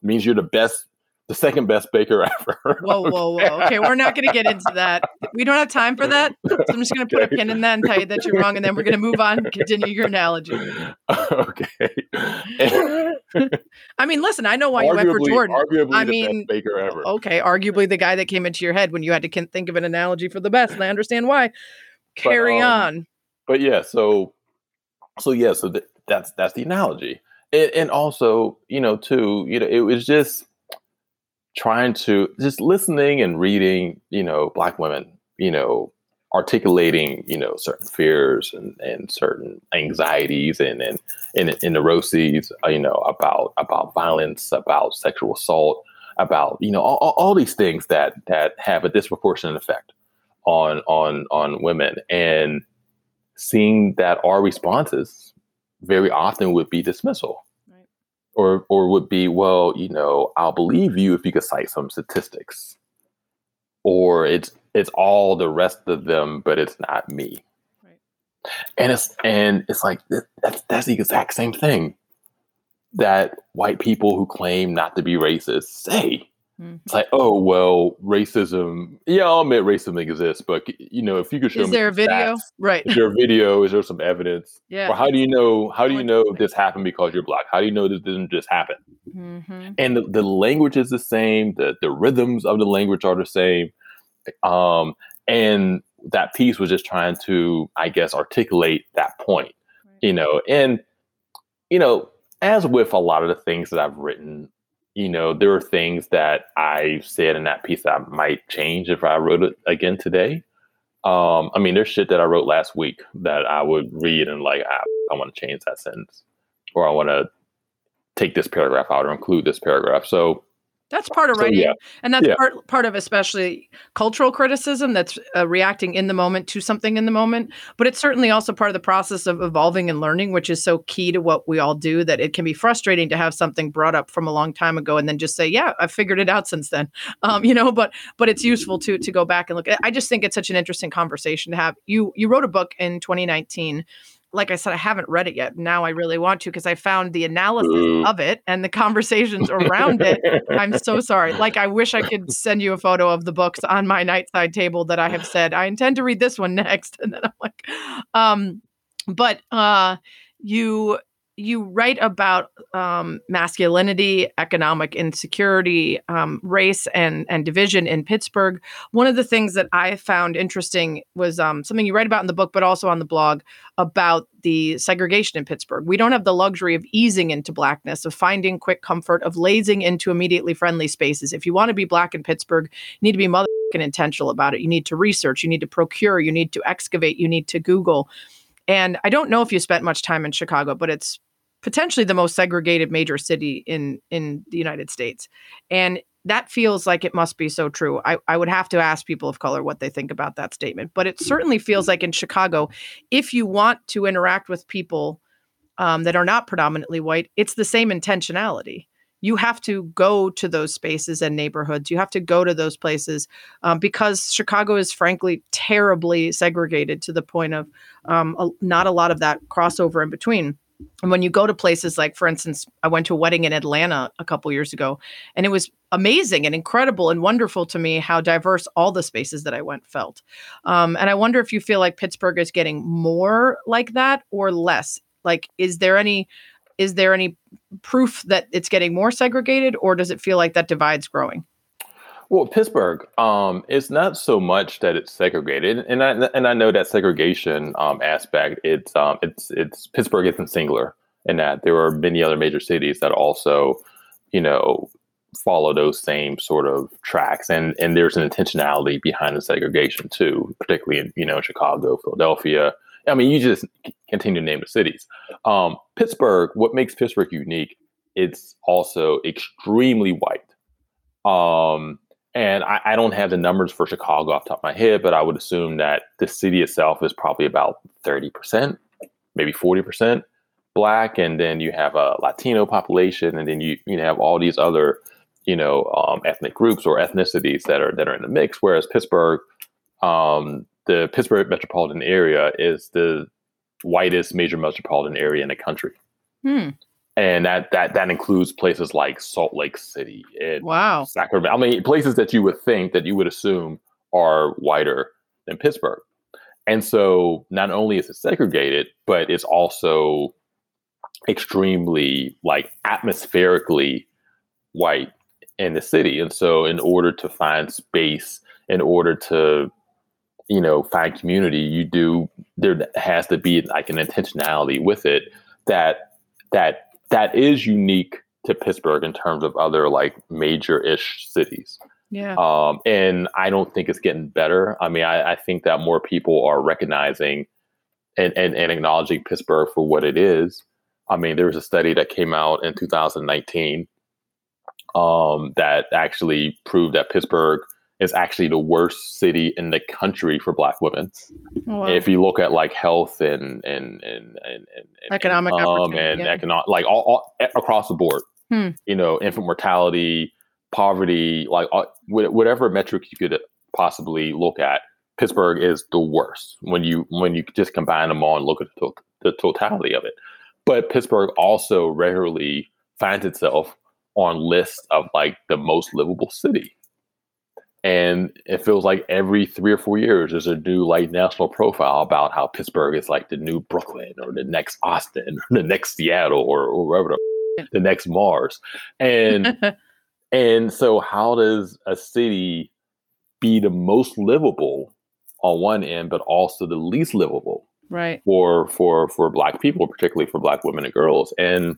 means you're the best, the second best baker [laughs] ever. Whoa, whoa, whoa. Okay, we're not going to get into that. We don't have time for that. So I'm just going to put a [laughs] pin in that and tell you that you're wrong, and then we're going to move on and continue your analogy. okay. [laughs] I mean, listen, I know why arguably, you went for Jordan. Arguably I mean, baker ever. Okay, arguably the guy that came into your head when you had to think of an analogy for the best, and I understand why. Carry but, um, on. But yeah, so so yeah, so th- that's that's the analogy, and, and also you know too, you know, it was just trying to just listening and reading, you know, black women, you know, articulating, you know, certain fears and, and certain anxieties and and and, and neuroses, uh, you know, about about violence, about sexual assault, about you know all, all these things that that have a disproportionate effect on on on women. And seeing that our responses very often would be dismissal Right. or or would be well you know i'll believe you if you could cite some statistics or it's it's all the rest of them but it's not me Right. and it's and it's like that's that's the exact same thing that white people who claim not to be racist say Mhm. it's like, oh well, racism. Yeah, I'll admit racism exists, but you know, if you could show Is me there a video? stats, Right. is there a video? Is there some evidence? Yeah. Or how do you know? How do you know this happened because you're black? How do you know this didn't just happen? hmm And the, the language is the same. The the rhythms of the language are the same. Um, and that piece was just trying to, I guess, articulate that point. You know, and you know, as with a lot of the things that I've written, you know, there are things that I said in that piece that I might change if I wrote it again today. Um, I mean, there's shit that I wrote last week that I would read and like, ah, I want to change that sentence, or I want to take this paragraph out or include this paragraph. So, That's part of So, writing, yeah. and that's Yeah. part part of especially cultural criticism. That's uh, reacting in the moment to something in the moment, but it's certainly also part of the process of evolving and learning, which is so key to what we all do. That it can be frustrating to have something brought up from a long time ago and then just say, "Yeah, I've figured it out since then," [laughs] um, you know. But but it's useful to to go back and look. I just think it's such an interesting conversation to have. You you wrote a book in 2019 like I said, I haven't read it yet. Now I really want to because I found the analysis of it and the conversations around it. I'm so sorry. Like I wish I could send you a photo of the books on my nightside table that I have said I intend to read this one [laughs] next, and then I'm like, um, but uh, you you write about um, masculinity, economic insecurity, um, race, and and division in Pittsburgh. One of the things that I found interesting was um, something you write about in the book, but also on the blog about the segregation in Pittsburgh. We don't have the luxury of easing into blackness, of finding quick comfort, of lazing into immediately friendly spaces. If you want to be black in Pittsburgh, you need to be mother intentional about it. You need to research, you need to procure, you need to excavate, you need to Google. And I don't know if you spent much time in Chicago, but it's potentially the most segregated major city in in the United States. And that feels like it must be so true. I, I would have to ask people of color what they think about that statement. But it certainly feels like in Chicago, if you want to interact with people um, that are not predominantly white, it's the same intentionality. You have to go to those spaces and neighborhoods. You have to go to those places um, because Chicago is frankly terribly segregated to the point of um, a, not a lot of that crossover in between. And when you go to places like, for instance, I went to a wedding in Atlanta a couple years ago, and it was amazing and incredible and wonderful to me how diverse all the spaces that I went felt. Um, and I wonder if you feel like Pittsburgh is getting more like that or less. Like, is there any is there any proof that it's getting more segregated, or does it feel like that divide's growing? Well, Pittsburgh, um, it's not so much that it's segregated, and I and I know that segregation um, aspect. It's um, it's it's Pittsburgh isn't singular in that there are many other major cities that also, you know, follow those same sort of tracks, and and there's an intentionality behind the segregation too, particularly in you know Chicago, Philadelphia. I mean, you just continue to name the cities. Um, Pittsburgh, what makes Pittsburgh unique? It's also extremely white. Um, and I, I, don't have the numbers for Chicago off top of my head, but I would assume that the city itself is probably about 30%, maybe 40% black. And then you have a Latino population, and then you, you have all these other, you know, um, ethnic groups or ethnicities that are that are in the mix. Whereas Pittsburgh, um, the Pittsburgh metropolitan area is the whitest major metropolitan area in the country. Hmm. And that, that that includes places like Salt Lake City and wow. Sacramento. I mean, places that you would think that you would assume are whiter than Pittsburgh. And so not only is it segregated, but it's also extremely like atmospherically white in the city. And so in order to find space, in order to you know find community, you do there has to be like an intentionality with it that that that is unique to Pittsburgh in terms of other like major-ish cities. Yeah. Um, and I don't think it's getting better. I mean, I, I think that more people are recognizing and, and, and acknowledging Pittsburgh for what it is. I mean, there was a study that came out in 2019 um, that actually proved that Pittsburgh is actually the worst city in the country for Black women. Wow. If you look at like health and and and and, and Economic income and yeah. economic, like all, all across the board, Hmm. you know, infant mortality, poverty, like all, whatever metric you could possibly look at, Pittsburgh is the worst when you when you just combine them all and look at the, to- the totality of it. But Pittsburgh also rarely finds itself on lists of like the most livable city. And it feels like every three or four years there's a new like national profile about how Pittsburgh is like the new Brooklyn or the next Austin or the next Seattle or, or wherever the, the next Mars. And [laughs] and so how does a city be the most livable on one end, but also the least livable right. for for for black people, particularly for black women and girls? And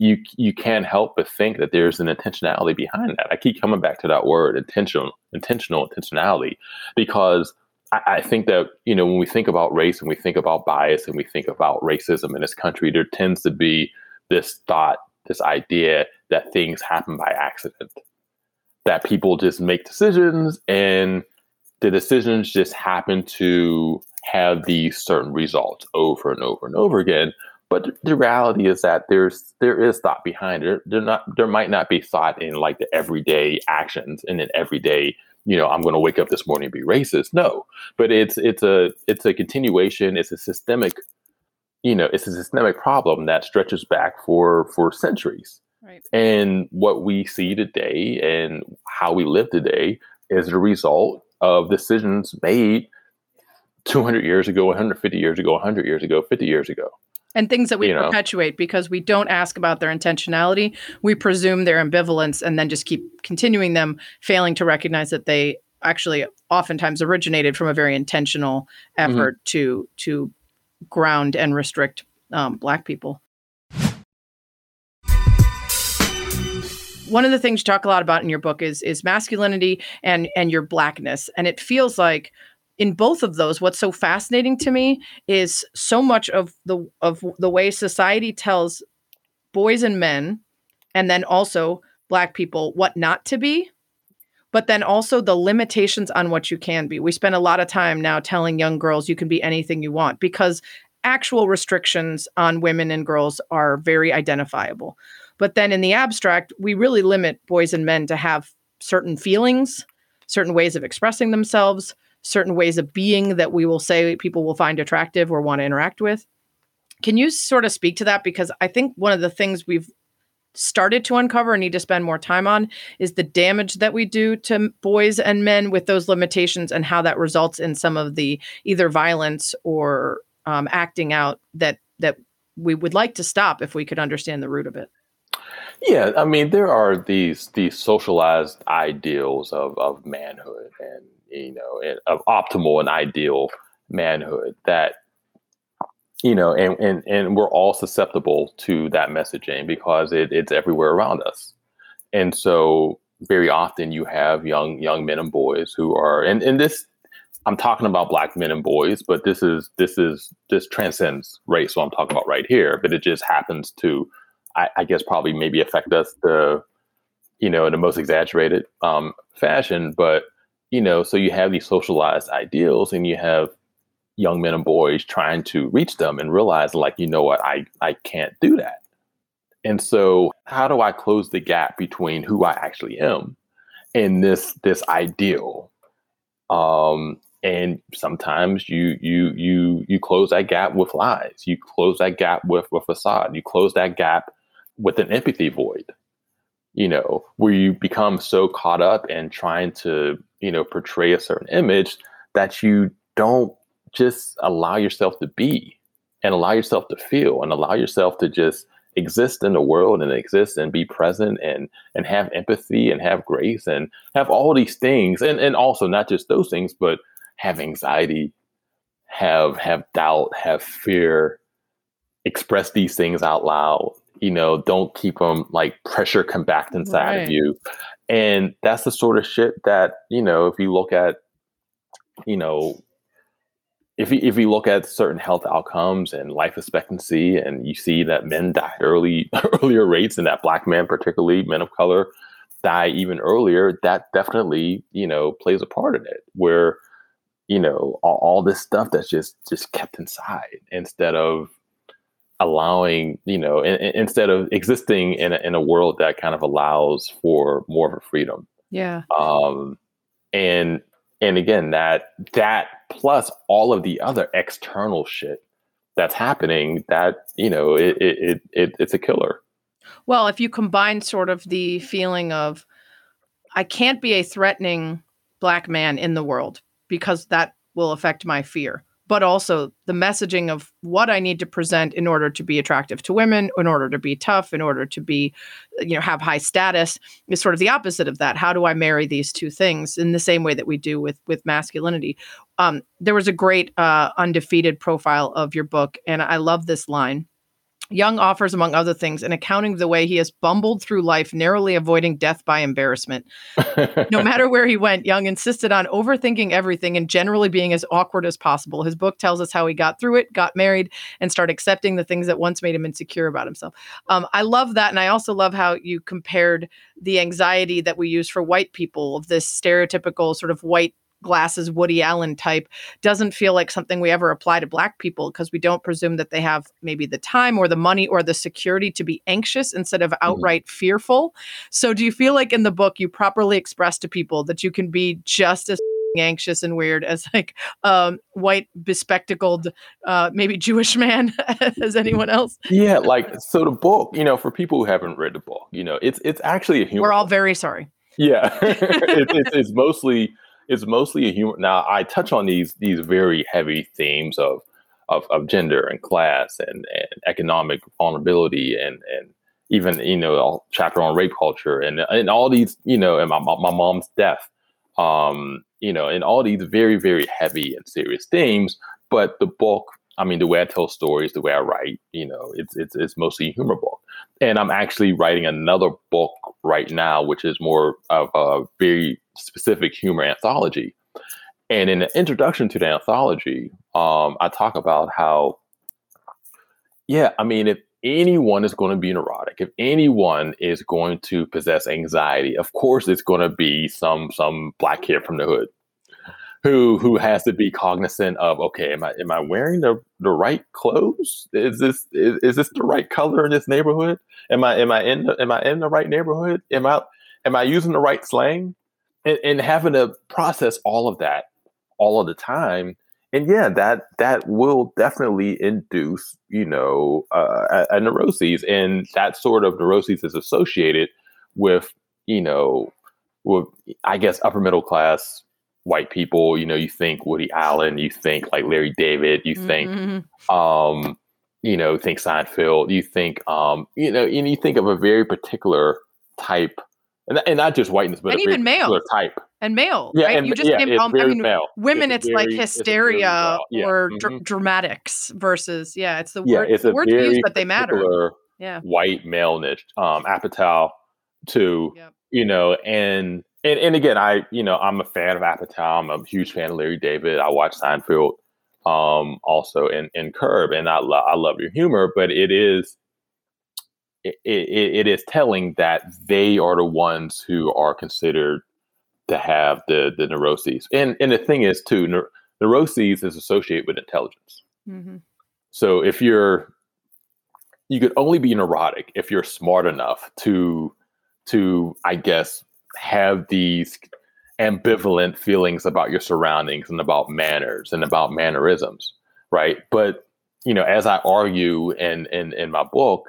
you you can't help but think that there's an intentionality behind that. I keep coming back to that word intentional, intentional intentionality, because I, think that you know when we think about race and we think about bias and we think about racism in this country, there tends to be this thought, this idea that things happen by accident, that people just make decisions and the decisions just happen to have these certain results over and over and over again. But the reality is that there's there is thought behind it. There not there might not be thought in like the everyday actions and in everyday, you know, I'm going to wake up this morning and be racist. No, but it's it's a it's a continuation. It's a systemic, you know, it's a systemic problem that stretches back for for centuries. Right. And what we see today and how we live today is the result of decisions made 200 years ago, 150 years ago, 100 years ago, 50 years ago. And things that we you know. perpetuate because we don't ask about their intentionality we presume their ambivalence and then just keep continuing them failing to recognize that they actually oftentimes originated from a very intentional Mm-hmm. effort to to ground and restrict um, black people one of the things you talk a lot about in your book is is masculinity and and your blackness and it feels like in both of those what's so fascinating to me is so much of the of the way society tells boys and men and then also black people what not to be but then also the limitations on what you can be. We spend a lot of time now telling young girls you can be anything you want because actual restrictions on women and girls are very identifiable. But then in the abstract we really limit boys and men to have certain feelings certain ways of expressing themselves certain ways of being that we will say people will find attractive or want to interact with. Can you sort of speak to that? Because I think one of the things we've started to uncover and need to spend more time on is the damage that we do to boys and men with those limitations and how that results in some of the either violence or um, acting out that that we would like to stop if we could understand the root of it. Yeah, I mean, there are these these socialized ideals of of manhood and you know of optimal and ideal manhood that you know and and, and we're all susceptible to that messaging because it, it's everywhere around us. And so very often you have young young men and boys who are and, and this i'm talking about black men and boys but this is this is this transcends race so i'm talking about right here but it just happens to i, I guess probably maybe affect us the you know in the most exaggerated um, fashion but you know so you have these socialized ideals and you have young men and boys trying to reach them and realize like you know what? I i can't do that. And so how do i close the gap between who i actually am and this this ideal? Um and sometimes you you you you close that gap with lies. You close that gap with a facade. You close that gap with an empathy void you know where you become so caught up in trying to you know portray a certain image that you don't just allow yourself to be and allow yourself to feel and allow yourself to just exist in the world and exist and be present and and have empathy and have grace and have all these things. And and also not just those things but have anxiety have have doubt have fear express these things out loud you know don't keep them like pressure compact inside Right. of you and that's the sort of shit that you know if you look at you know if you, if you look at certain health outcomes and life expectancy, and you see that men die early [laughs] earlier rates, and that black men, particularly men of color, die even earlier, that definitely you know plays a part in it. Where you know all, all this stuff that's just just kept inside instead of allowing you know in, in, instead of existing in a, in a world that kind of allows for more of a freedom. Yeah. Um and and again that that plus all of the other external shit that's happening that you know it it, it, it it's a killer. Well if you combine sort of the feeling of i can't be a threatening black man in the world because that will affect my fear but also the messaging of what I need to present in order to be attractive to women, in order to be tough, in order to be, you know, have high status is sort of the opposite of that. How do I marry these two things in the same way that we do with with masculinity? Um, there was a great uh, undefeated profile of your book, and I love this line. Young offers, among other things, an accounting of the way he has bumbled through life, narrowly avoiding death by embarrassment. no [laughs] matter where he went, Young insisted on overthinking everything and generally being as awkward as possible. His book tells us how he got through it, got married, and started accepting the things that once made him insecure about himself. Um, I love that. And I also love how you compared the anxiety that we use for white people of this stereotypical sort of white glasses Woody Allen type doesn't feel like something we ever apply to black people because we don't presume that they have maybe the time or the money or the security to be anxious instead of mm-hmm. outright mm-hmm. fearful. So do you feel like in the book you properly express to people that you can be just as [laughs] anxious and weird as like um white bespectacled uh maybe jewish man [laughs] as anyone else yeah like so the book you know for people who haven't read the book you know it's it's actually a humor we're all very sorry yeah [laughs] it, it's, it's mostly it's mostly a humor. Now I touch on these these very heavy themes of of, of gender and class and, and economic vulnerability and and even you know chapter on rape culture and and all these you know and my my mom's death, um, you know, and all these very very heavy and serious themes. But the book, I mean, the way I tell stories, the way I write, you know, it's it's it's mostly a humor book. And I'm actually writing another book right now, which is more of a very specific humor anthology. And in the introduction to the anthology, um, I talk about how, yeah, I mean, if anyone is going to be neurotic, if anyone is going to possess anxiety, of course, it's going to be some some black kid from the hood who who has to be cognizant of okay, am I am I wearing the the right clothes? Is this is, is this the right color in this neighborhood? Am I am I in the, am I in the right neighborhood? Am I am I using the right slang? and, and having to process all of that all of the time and yeah that that will definitely induce you know uh, a, a neuroses and that sort of neuroses is associated with you know with i guess upper middle class white people you know you think woody allen you think like larry david you think mm-hmm. um you know think seinfeld you think um you know and you think of a very particular type and, and not just whiteness, but and even male type and male. Yeah, right? and, you just yeah, came home. I mean, male. women, it's, it's like very, hysteria yeah. or mm-hmm. dr- dramatics versus yeah, it's the yeah, word. It's the word used, but they matter. Yeah, white maleness. Um, Apatow, too. Yep. You know, and and and again, I you know I'm a fan of Apatow. I'm a huge fan of Larry David. I watch Seinfeld, um, also in in Curb, and I love I love your humor, but it is it, it, it is telling that they are the ones who are considered to have the the neuroses. And and the thing is too, neur- neuroses is associated with intelligence. Mm-hmm. So if you're you could only be neurotic if you're smart enough to to I guess have these ambivalent feelings about your surroundings and about manners and about mannerisms, right? But you know, as I argue in in in my book,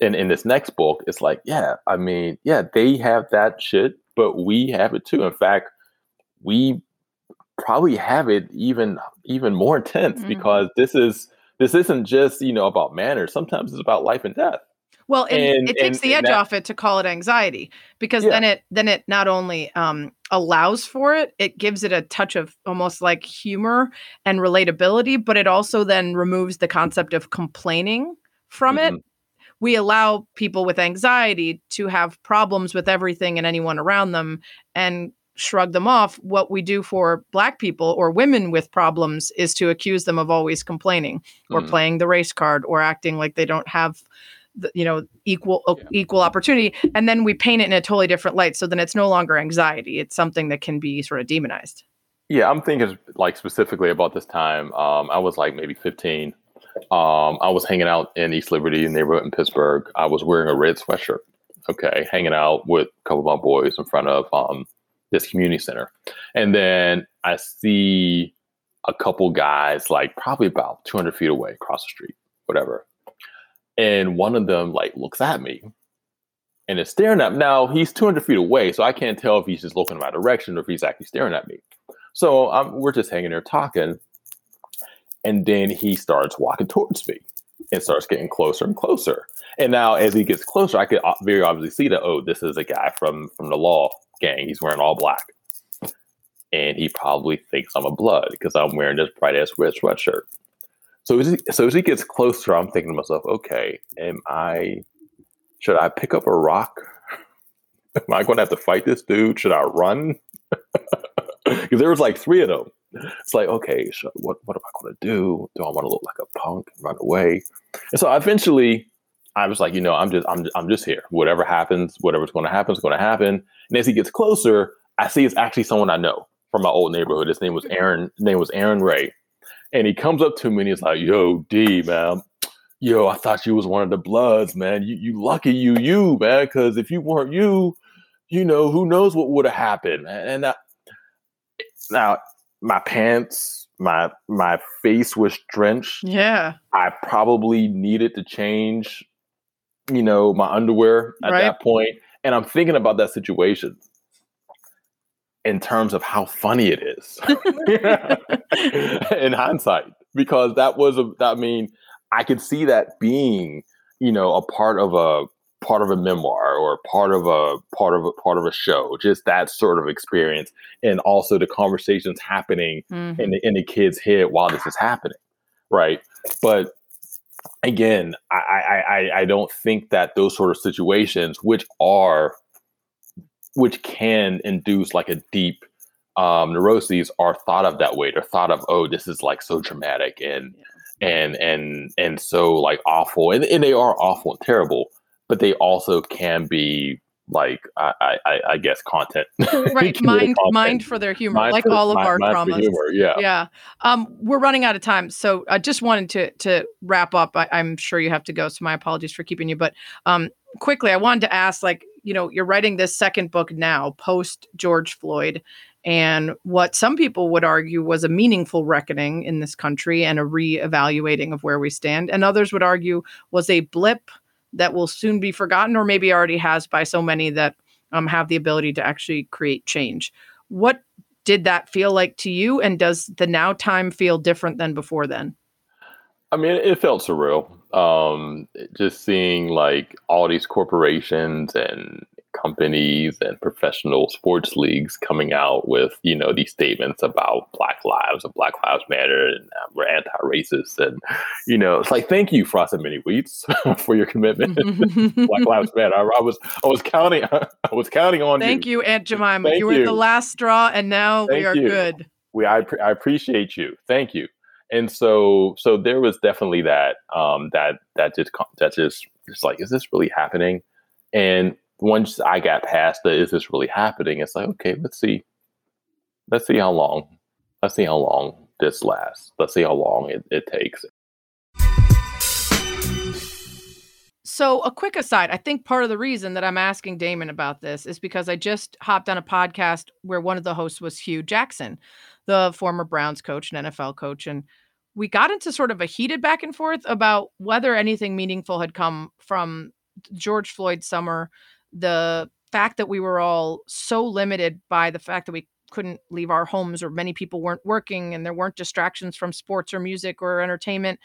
in in this next book, it's like, yeah, I mean, yeah, they have that shit, but we have it too. In fact, we probably have it even even more intense mm-hmm. because this is this isn't just you know about manners. Sometimes it's about life and death. Well, and, and it takes and, the edge that, off it to call it anxiety because yeah. then it then it not only um, allows for it, it gives it a touch of almost like humor and relatability, but it also then removes the concept of complaining from mm-hmm. it we allow people with anxiety to have problems with everything and anyone around them and shrug them off, what we do for black people or women with problems is to accuse them of always complaining or Mm. playing the race card or acting like they don't have the, you know equal Yeah. equal opportunity and then we paint it in a totally different light so then it's no longer anxiety it's something that can be sort of demonized Yeah, I'm thinking like specifically about this time. Um, I was like maybe 15. Um, I was hanging out in East Liberty neighborhood in Pittsburgh. I was wearing a red sweatshirt. Okay, hanging out with a couple of my boys in front of um, this community center, and then I see a couple guys like probably about 200 feet away across the street, whatever. And one of them like looks at me and is staring at me. Now he's 200 feet away, so I can't tell if he's just looking in my direction or if he's actually staring at me. So um, we're just hanging there talking. And then he starts walking towards me and starts getting closer and closer. And now, as he gets closer, I could very obviously see that, oh, this is a guy from, from the law gang. He's wearing all black. And he probably thinks I'm a blood because I'm wearing this bright ass red sweatshirt. So as, he, so as he gets closer, I'm thinking to myself, okay, am I, should I pick up a rock? [laughs] Am I going to have to fight this dude? Should I run? [laughs] because there was like three of them. It's like, okay, so what what am I going to do? Do I want to look like a punk and run away? And so eventually, I was like, you know, I'm just I'm I'm just here. Whatever happens, whatever's going to happen is going to happen. And as he gets closer, I see it's actually someone I know from my old neighborhood. His name was Aaron. His name was Aaron Ray, and he comes up to me and he's like, "Yo, D, man." Yo, I thought you was one of the Bloods, man. You you lucky you you man, because if you weren't you, you know who knows what would have happened. man. And I, uh, now my pants, my my face was drenched. yeah I probably needed to change, you know, my underwear at Right. that point. And I'm thinking about that situation in terms of how funny it is [laughs] [laughs] in hindsight, because that was a, I mean, I could see that being, you know, a part of a part of a memoir or part of a part of a part of a show, just that sort of experience, and also the conversations happening Mhm. in the in the kid's head while this is happening, right? But again, I I I, I don't think that those sort of situations, which are which can induce like a deep um, neuroses, are thought of that way. They're thought of, oh, this is like so dramatic and and and and so like awful, and, and they are awful and terrible, but they also can be like I I, I- I guess content. [laughs] right mind content. mind for their humor Mind like for- all of mind- our mind traumas humor, yeah. yeah um we're running out of time so i just wanted to to wrap up I, i'm sure you have to go so my apologies for keeping you but um quickly i wanted to ask like you know you're writing this second book now post george floyd and what some people would argue was a meaningful reckoning in this country and a re-evaluating of where we stand and others would argue was a blip that will soon be forgotten or maybe already has by so many that um, have the ability to actually create change what did that feel like to you and does the now time feel different than before then I mean, it felt surreal. Um, just seeing like all these corporations and companies and professional sports leagues coming out with you know these statements about Black lives and Black Lives Matter and uh, we're anti-racist and you know it's like thank you Frosted Mini Wheats [laughs] for your commitment. [laughs] Black Lives Matter. I, I was I was counting [laughs] I was counting on you. thank you. you aunt jemima Thank you were the last straw and now we are you. good we I, I appreciate you thank you and so so there was definitely that um that that just that just just like is this really happening? And once i got past the is this really happening? It's like okay let's see. Let's see how long let's see how long this lasts. Let's see how long it, it takes. So, a quick aside, I think part of the reason that I'm asking Damon about this is because I just hopped on a podcast where one of the hosts was Hue Jackson, the former Browns coach and NFL coach. And we got into sort of a heated back and forth about whether anything meaningful had come from George Floyd summer, the fact that we were all so limited by the fact that we couldn't leave our homes or many people weren't working and there weren't distractions from sports or music or entertainment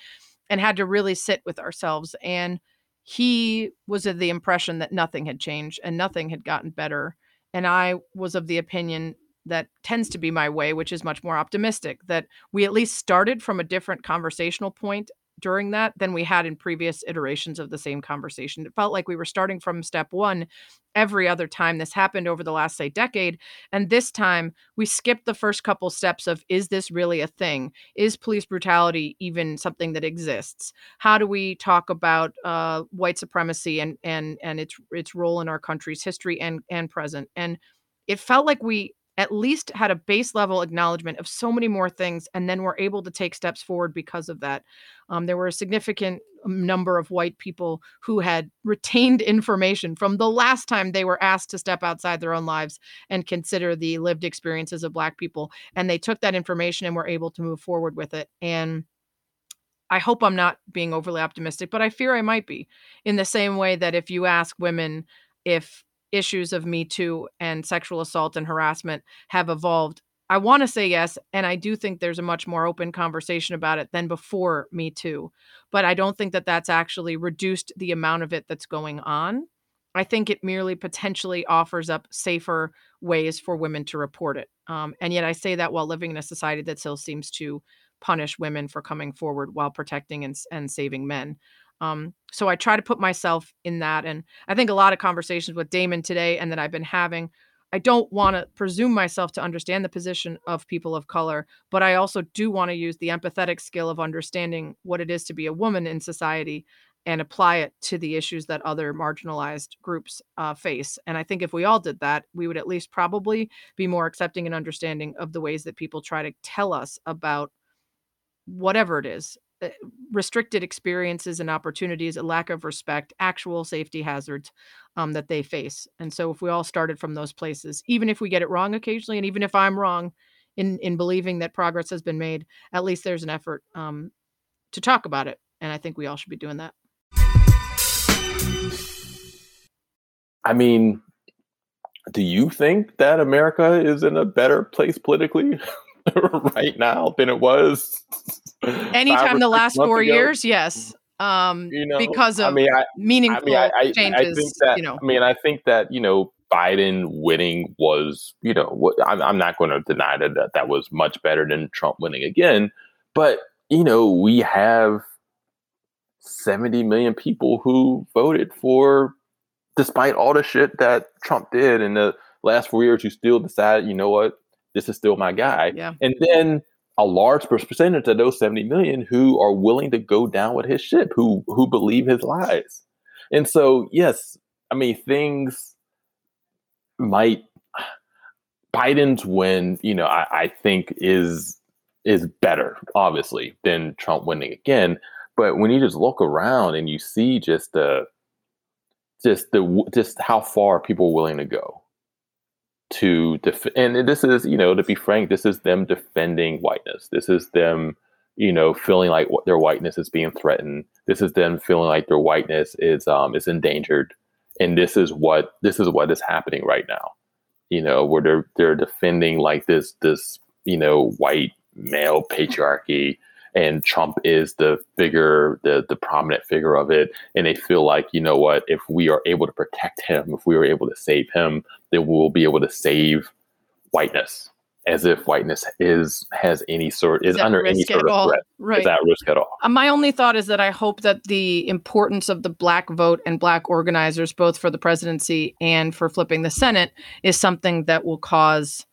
and had to really sit with ourselves. And he was of the impression that nothing had changed and nothing had gotten better. And I was of the opinion that tends to be my way, which is much more optimistic, that we at least started from a different conversational point during that than we had in previous iterations of the same conversation. It felt like we were starting from step one every other time this happened over the last, say, decade. And this time we skipped the first couple steps of is this really a thing? Is police brutality even something that exists? How do we talk about uh, white supremacy and and and its its role in our country's history and and present? And it felt like we at least had a base level acknowledgement of so many more things and then were able to take steps forward because of that um, there were a significant um, number of white people who had retained information from the last time they were asked to step outside their own lives and consider the lived experiences of black people and they took that information and were able to move forward with it and I hope I'm not being overly optimistic, but I fear I might be. In the same way that if you ask women if issues of Me Too and sexual assault and harassment have evolved. I want to say yes. And I do think there's a much more open conversation about it than before Me Too. But I don't think that that's actually reduced the amount of it that's going on. I think it merely potentially offers up safer ways for women to report it. Um, and yet I say that while living in a society that still seems to punish women for coming forward while protecting and, and saving men. Um, so I try to put myself in that. And I think a lot of conversations with Damon today and that I've been having, I don't want to presume myself to understand the position of people of color, but I also do want to use the empathetic skill of understanding what it is to be a woman in society and apply it to the issues that other marginalized groups uh, face. And I think if we all did that, we would at least probably be more accepting and understanding of the ways that people try to tell us about whatever it is restricted experiences and opportunities, a lack of respect, actual safety hazards um, that they face. And so, if we all started from those places, even if we get it wrong occasionally, and even if I'm wrong in in believing that progress has been made, at least there's an effort um, to talk about it. And I think we all should be doing that. I mean, do you think that America is in a better place politically [laughs] right now than it was [laughs] anytime the last four ago. years yes um you know, because of I mean, I, meaningful I mean, I, changes I think that, you know i mean i think that you know biden winning was you know what i'm, I'm not going to deny that, that that was much better than trump winning again but you know we have 70 million people who voted for despite all the shit that trump did in the last four years who still decided you know what this is still my guy. Yeah. And then a large percentage of those 70 million who are willing to go down with his ship, who who believe his lies. And so, yes, I mean, things might Biden's win, you know, I, I think is is better, obviously, than Trump winning again. But when you just look around and you see just the just the just how far people are willing to go to def- and this is you know to be frank this is them defending whiteness. This is them you know feeling like what their whiteness is being threatened. This is them feeling like their whiteness is um is endangered. And this is what this is what is happening right now. You know where they're they're defending like this this you know white male patriarchy and Trump is the figure, the the prominent figure of it, and they feel like you know what, if we are able to protect him, if we are able to save him, then we'll be able to save whiteness, as if whiteness is has any sort is, is under any sort of threat, right? Is that risk at all? Uh, my only thought is that I hope that the importance of the black vote and black organizers, both for the presidency and for flipping the Senate, is something that will cause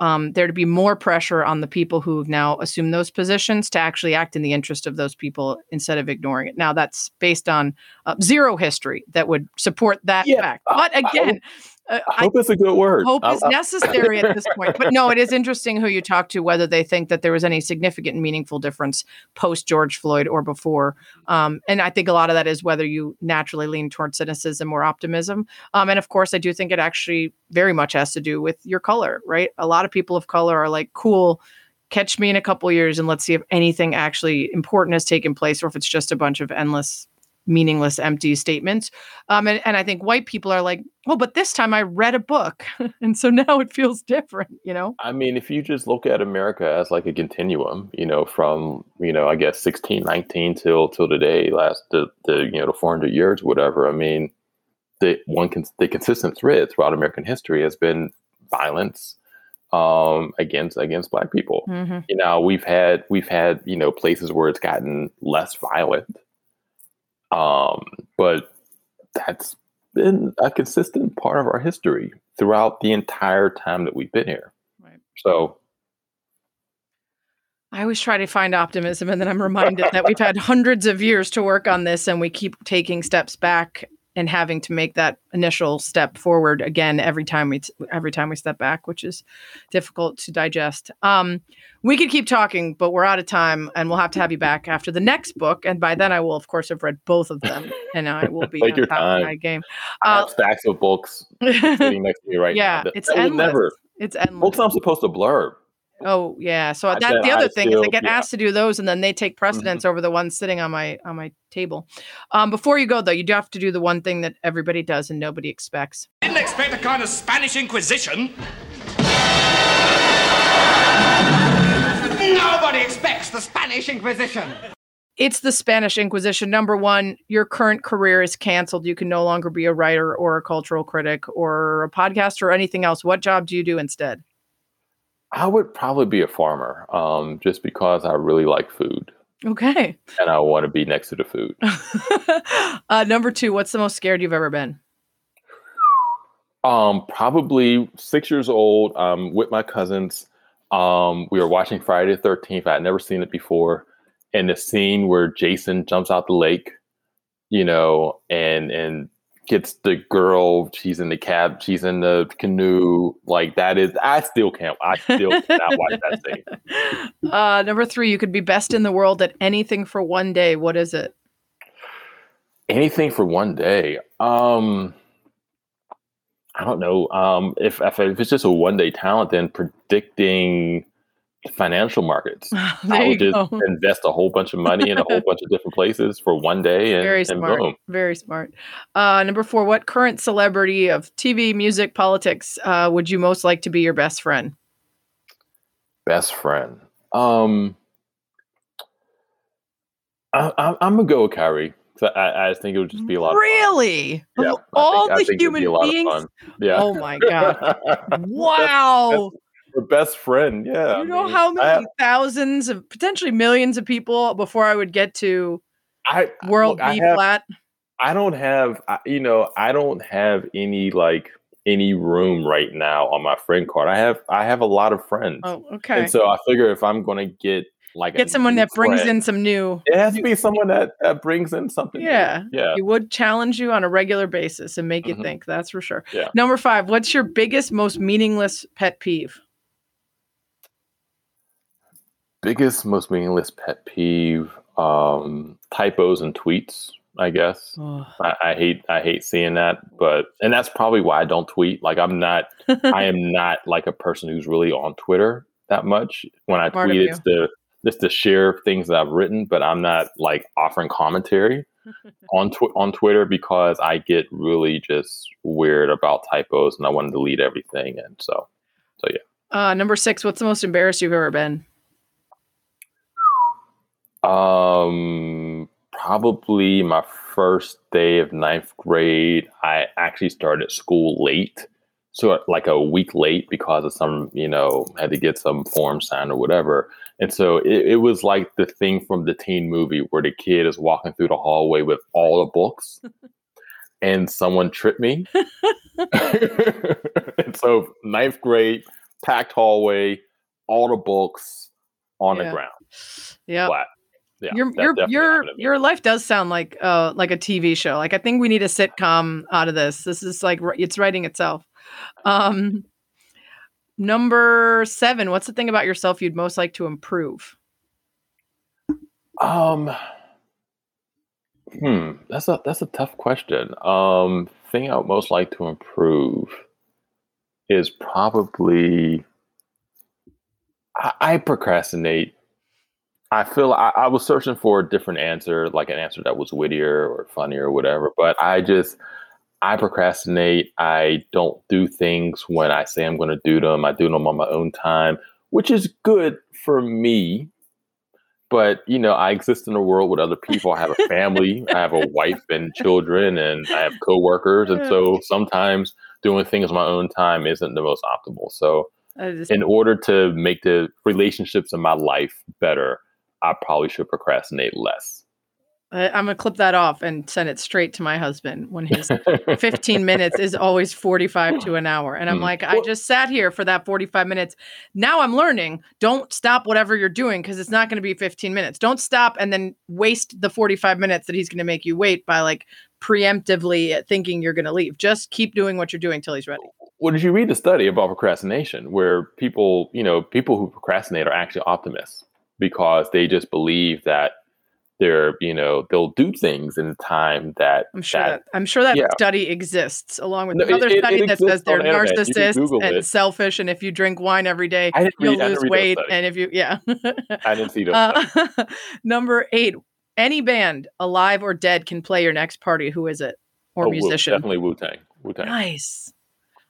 um, there to be more pressure on the people who've now assumed those positions to actually act in the interest of those people instead of ignoring it. Now, that's based on uh, zero history that would support that yeah, fact. But again, uh, I hope it's a good word. Hope is necessary at this point. But no, it is interesting who you talk to, whether they think that there was any significant meaningful difference post George Floyd or before. Um, and I think a lot of that is whether you naturally lean towards cynicism or optimism. Um, and of course, I do think it actually very much has to do with your color, right? A lot of people of color are like, cool catch me in a couple years and let's see if anything actually important has taken place or if it's just a bunch of endless meaningless, empty statements. Um, and, and I think white people are like, oh, but this time I read a book. [laughs] and so now it feels different, you know? I mean, if you just look at America as like a continuum, you know, from, you know, I guess 1619 till till today, last the, the you know, the 400 years, whatever. I mean, the one, can the consistent thread throughout American history has been violence, um, against against black people. Mhm. You know, we've had we've had you know places where it's gotten less violent, um, but that's been a consistent part of our history throughout the entire time that we've been here. Right. So I always try to find optimism, and then I'm reminded that we've had hundreds of years to work on this, and we keep taking steps back and having to make that initial step forward again every time we every time we step back, which is difficult to digest. Um, we could keep talking, but we're out of time, and we'll have to have you back after the next book, and by then I will, of course, have read both of them, [laughs] and I will be on your top of time. my game. I Uh, have stacks of books [laughs] sitting next to me right yeah, now. that- it's that endless. never It's endless. books I'm supposed to blurb. Oh yeah, so I that said the I other thing is I get yeah. asked to do those, and then they take precedence over the ones sitting on my on my table. Um, before you go though, you do have to do the one thing that everybody does and nobody expects. Didn't expect a kind of Spanish Inquisition. Nobody expects the Spanish Inquisition. It's the Spanish Inquisition. Number one, your current career is canceled. You can no longer be a writer or a cultural critic or a podcaster or anything else. What job do you do instead? I would probably be a farmer, um, just because I really like food Okay. and I want to be next to the food. [laughs] uh, number two, what's the most scared you've ever been? Um, probably six years old, um, with my cousins. Um, we were watching Friday the Thirteenth. I had never seen it before, and the scene where Jason jumps out the lake, you know, and and gets the girl. She's in the cab. She's in the canoe. Like that is. I still can't. I still cannot watch that scene. [laughs] Uh, number three, you could be best in the world at anything for one day. What is it? Anything for one day. Um, I don't know. Um, if if, if it's just a one day talent, then predicting financial markets. [laughs] I would just go. invest a whole bunch of money in a whole [laughs] bunch of different places for one day, and, Very and smart. boom. Very smart. Uh, number four, what current celebrity of TV, music, politics uh, would you most like to be your best friend? Best friend. Um, I, I, I'm gonna go with Kyrie. 'cause I, I think it would just be a lot. Really? Of fun. Yeah, Of all think- the human a lot of beings? Yeah. Oh my god! [laughs] Wow. For best friend, yeah. you I know mean, how many have- thousands of potentially millions of people before I would get to I, World look, I B have- flat? I don't have, you know, I don't have any like any room right now on my friend card. I have, I have a lot of friends, Oh, okay. and so I figure if I'm going to get like Get someone that brings friend, in some new. it has to be someone that that brings in something. new. Yeah. yeah. You would challenge you on a regular basis and make you Mhm. think. That's for sure. Yeah. Number five. What's your biggest, most meaningless pet peeve? Biggest, most meaningless pet peeve: um, typos and tweets. I guess Oh. I, I hate, I hate seeing that, but and that's probably why I don't tweet. Like I'm not, [laughs] I am not like a person who's really on Twitter that much. When I of tweet, it's to just to share things that I've written, but I'm not like offering commentary [laughs] on tw- on Twitter because I get really just weird about typos and I want to delete everything. And so, so yeah. Uh, number six. What's the most embarrassed you've ever been? Um, probably my first day of ninth grade, I actually started school late. So like a week late because of some, you know, had to get some form signed or whatever. And so it, it was like the thing from the teen movie where the kid is walking through the hallway with all the books and someone tripped me. [laughs] and so ninth grade, packed hallway, all the books on Yeah. the ground. Yeah. Flat. Yeah. your your your your life does sound like uh like a TV show. Like I think we need a sitcom out of this. This is like it's writing itself. Um number 7, what's the thing about yourself you'd most like to improve? Um, hmm, that's a that's a tough question. Um, thing I would most like to improve is probably I, I procrastinate. I feel I, I was searching for a different answer, like an answer that was wittier or funnier or whatever, but I just I procrastinate. I don't do things when I say I'm going to do them. I do them on my own time, which is good for me but you know i exist in a world with other people i have a family i have a wife and children and i have coworkers and so [laughs] sometimes doing things on my own time isn't the most optimal so in order to make the relationships in my life better, I probably should procrastinate less. I, I'm gonna clip that off and send it straight to my husband when his [laughs] 15 minutes is always 45 to an hour. And I'm Mm. like, I just sat here for that 45 minutes. Now I'm learning. Don't stop whatever you're doing because it's not going to be 15 minutes. Don't stop and then waste the 45 minutes that he's going to make you wait by like preemptively thinking you're going to leave. Just keep doing what you're doing till he's ready. Well, did you read the study about procrastination where people, you know, people who procrastinate are actually optimists because they just believe that they're, you know, they'll do things in the time that I'm sure that, I'm sure that yeah. study exists along with No, another it- it study that says they're the internet. You can narcissists and it. selfish. And if you drink wine every day, you'll read, lose weight. And if you, yeah. [laughs] I didn't see those. studies. Uh, [laughs] number eight, any band, alive or dead, can play your next party. Who is it? Or Oh, Wu- musician? definitely Wu Tang. Wu Tang. Nice.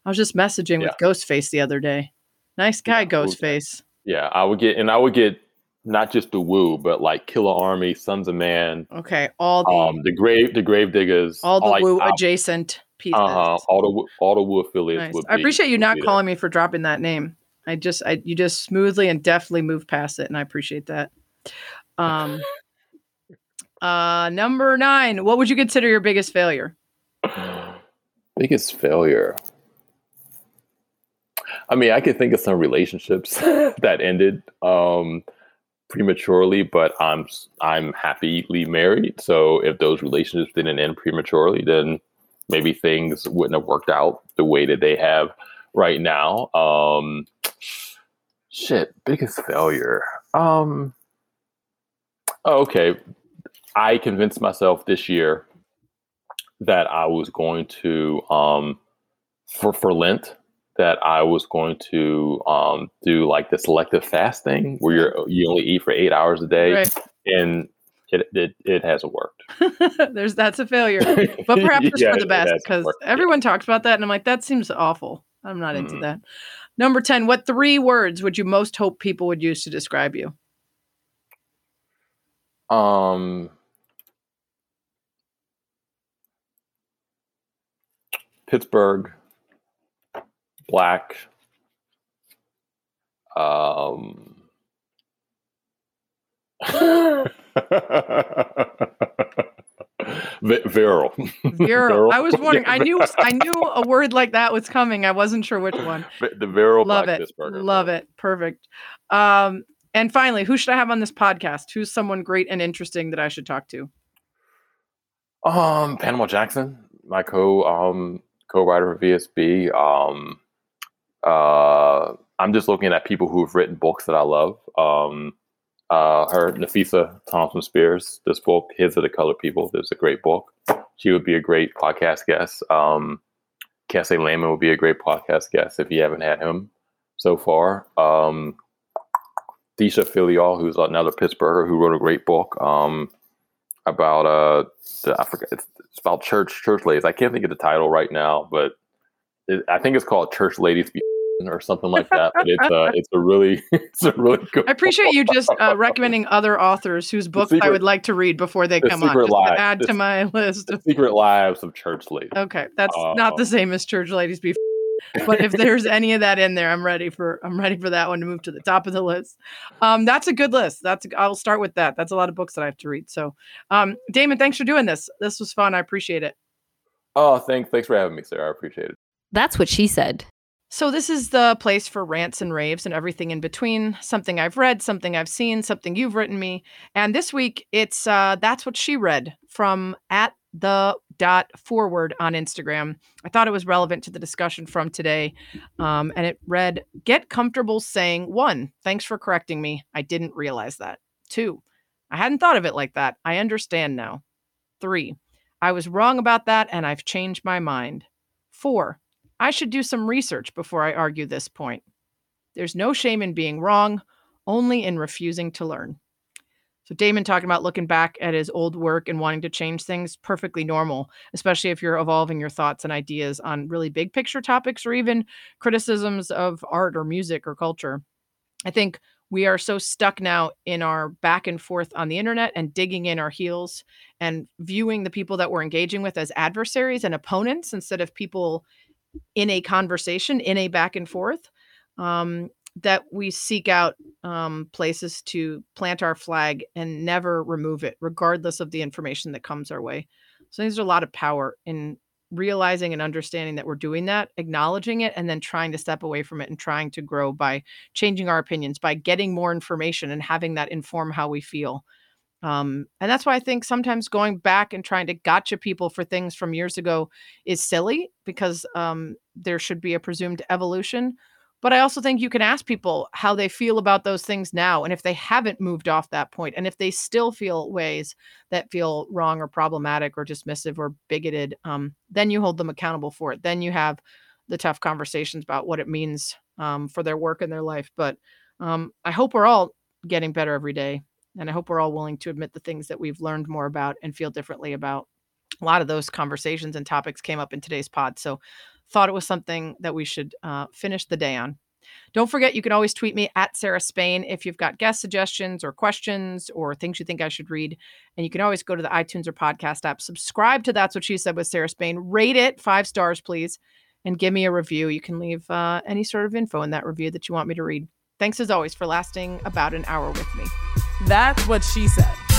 I was just messaging with Ghostface the other day. Nice guy, Yeah, Wu-Tang. Ghostface. Yeah, I would get, and I would get not just the Wu, but like Killer Army, Sunz of Man, Okay, all the um, the Grave, the Gravediggaz, all the like, Wu adjacent pieces. uh-huh, all the all the Wu affiliates. Nice. I be- appreciate you not be there. calling me for dropping that name. I just, I you just smoothly and deftly moved past it, and I appreciate that. Um, [laughs] uh, number nine. What would you consider your biggest failure? [sighs] Biggest failure. I mean, I could think of some relationships [laughs] that ended um, prematurely, but I'm I'm happily married. So if those relationships didn't end prematurely, then maybe things wouldn't have worked out the way that they have right now. Um, shit, biggest failure. Um, okay, I convinced myself this year that I was going to um for for Lent that I was going to um do like the selective fasting where you're you only eat for eight hours a day Right. and it it, it hasn't worked. [laughs] There's that's a failure. [laughs] but perhaps it's Yeah, for the best because worked. Yeah. everyone talks about that and i'm like that seems awful i'm not into Mhm. that number 10 what three words would you most hope people would use to describe you Um Pittsburgh black um Vi- virile. virile i was wondering Yeah, i knew [laughs] i knew a word like that was coming. I wasn't sure which one. Vi- the virile love black it. Pittsburgher. love it. Perfect. Um and finally who should i have on this podcast? Who's someone great and interesting that i should talk to? Um, Panama Jackson, my co um co-writer of VSB. Um, uh, I'm just looking at people who have written books that I love. Um, uh, her Nafisa Thompson Spears. This book, His of the Color People. There's a great book. She would be a great podcast guest. Um, Kiese Laymon would be a great podcast guest if you haven't had him so far. Um, Deesha Philyaw, who's another Pittsburgher who wrote a great book. Um, about uh the, I forget it's, it's about church church ladies. I can't think of the title right now, but it, I think it's called Church Ladies Be or something like that. But it's uh it's a really [laughs] it's a really good. i appreciate you just uh, recommending other authors whose books i would like to read before they the come on secret just life- to add the to my [laughs] list The Secret Lives of Church Ladies. Okay, that's not the Um, same as church ladies be. [laughs] But if there's any of that in there, I'm ready for I'm ready for that one to move to the top of the list. Um, that's a good list. That's I'll start with that. That's a lot of books that I have to read. So, um, Damon, thanks for doing this. This was fun. I appreciate it. Oh, thanks thanks for having me, Sarah. I appreciate it. That's what she said. So this is the place for rants and raves and everything in between. Something I've read, something I've seen, something you've written me. And this week it's uh that's what she read from at the dot forward on Instagram. I thought it was relevant to the discussion from today. Um, and it read, get comfortable saying one, thanks for correcting me. I didn't realize that. Two, I hadn't thought of it like that. I understand now. Three, I was wrong about that and I've changed my mind. Four, I should do some research before I argue this point. There's no shame in being wrong, only in refusing to learn. So, Damon talking about looking back at his old work and wanting to change things, perfectly normal, especially if you're evolving your thoughts and ideas on really big picture topics or even criticisms of art or music or culture. I think we are so stuck now in our back and forth on the internet and digging in our heels and viewing the people that we're engaging with as adversaries and opponents instead of people in a conversation, in a back and forth. um, that we seek out um, places to plant our flag and never remove it, regardless of the information that comes our way. So there's a lot of power in realizing and understanding that we're doing that, acknowledging it, and then trying to step away from it and trying to grow by changing our opinions, by getting more information and having that inform how we feel. Um, and that's why I think sometimes going back and trying to gotcha people for things from years ago is silly because um, there should be a presumed evolution. But I also think you can ask people how they feel about those things now. And if they haven't moved off that point, and if they still feel ways that feel wrong or problematic or dismissive or bigoted, um, then you hold them accountable for it. Then you have the tough conversations about what it means um, for their work and their life. But um, I hope we're all getting better every day. And I hope we're all willing to admit the things that we've learned more about and feel differently about. A lot of those conversations and topics came up in today's pod. So thought it was something that we should uh, finish the day on. Don't forget, you can always tweet me at Sarah Spain if you've got guest suggestions or questions or things you think I should read. And you can always go to the iTunes or podcast app, subscribe to That's What She Said with Sarah Spain, rate it five stars, please, and give me a review. You can leave uh, any sort of info in that review that you want me to read. Thanks as always for lasting about an hour with me. That's what she said.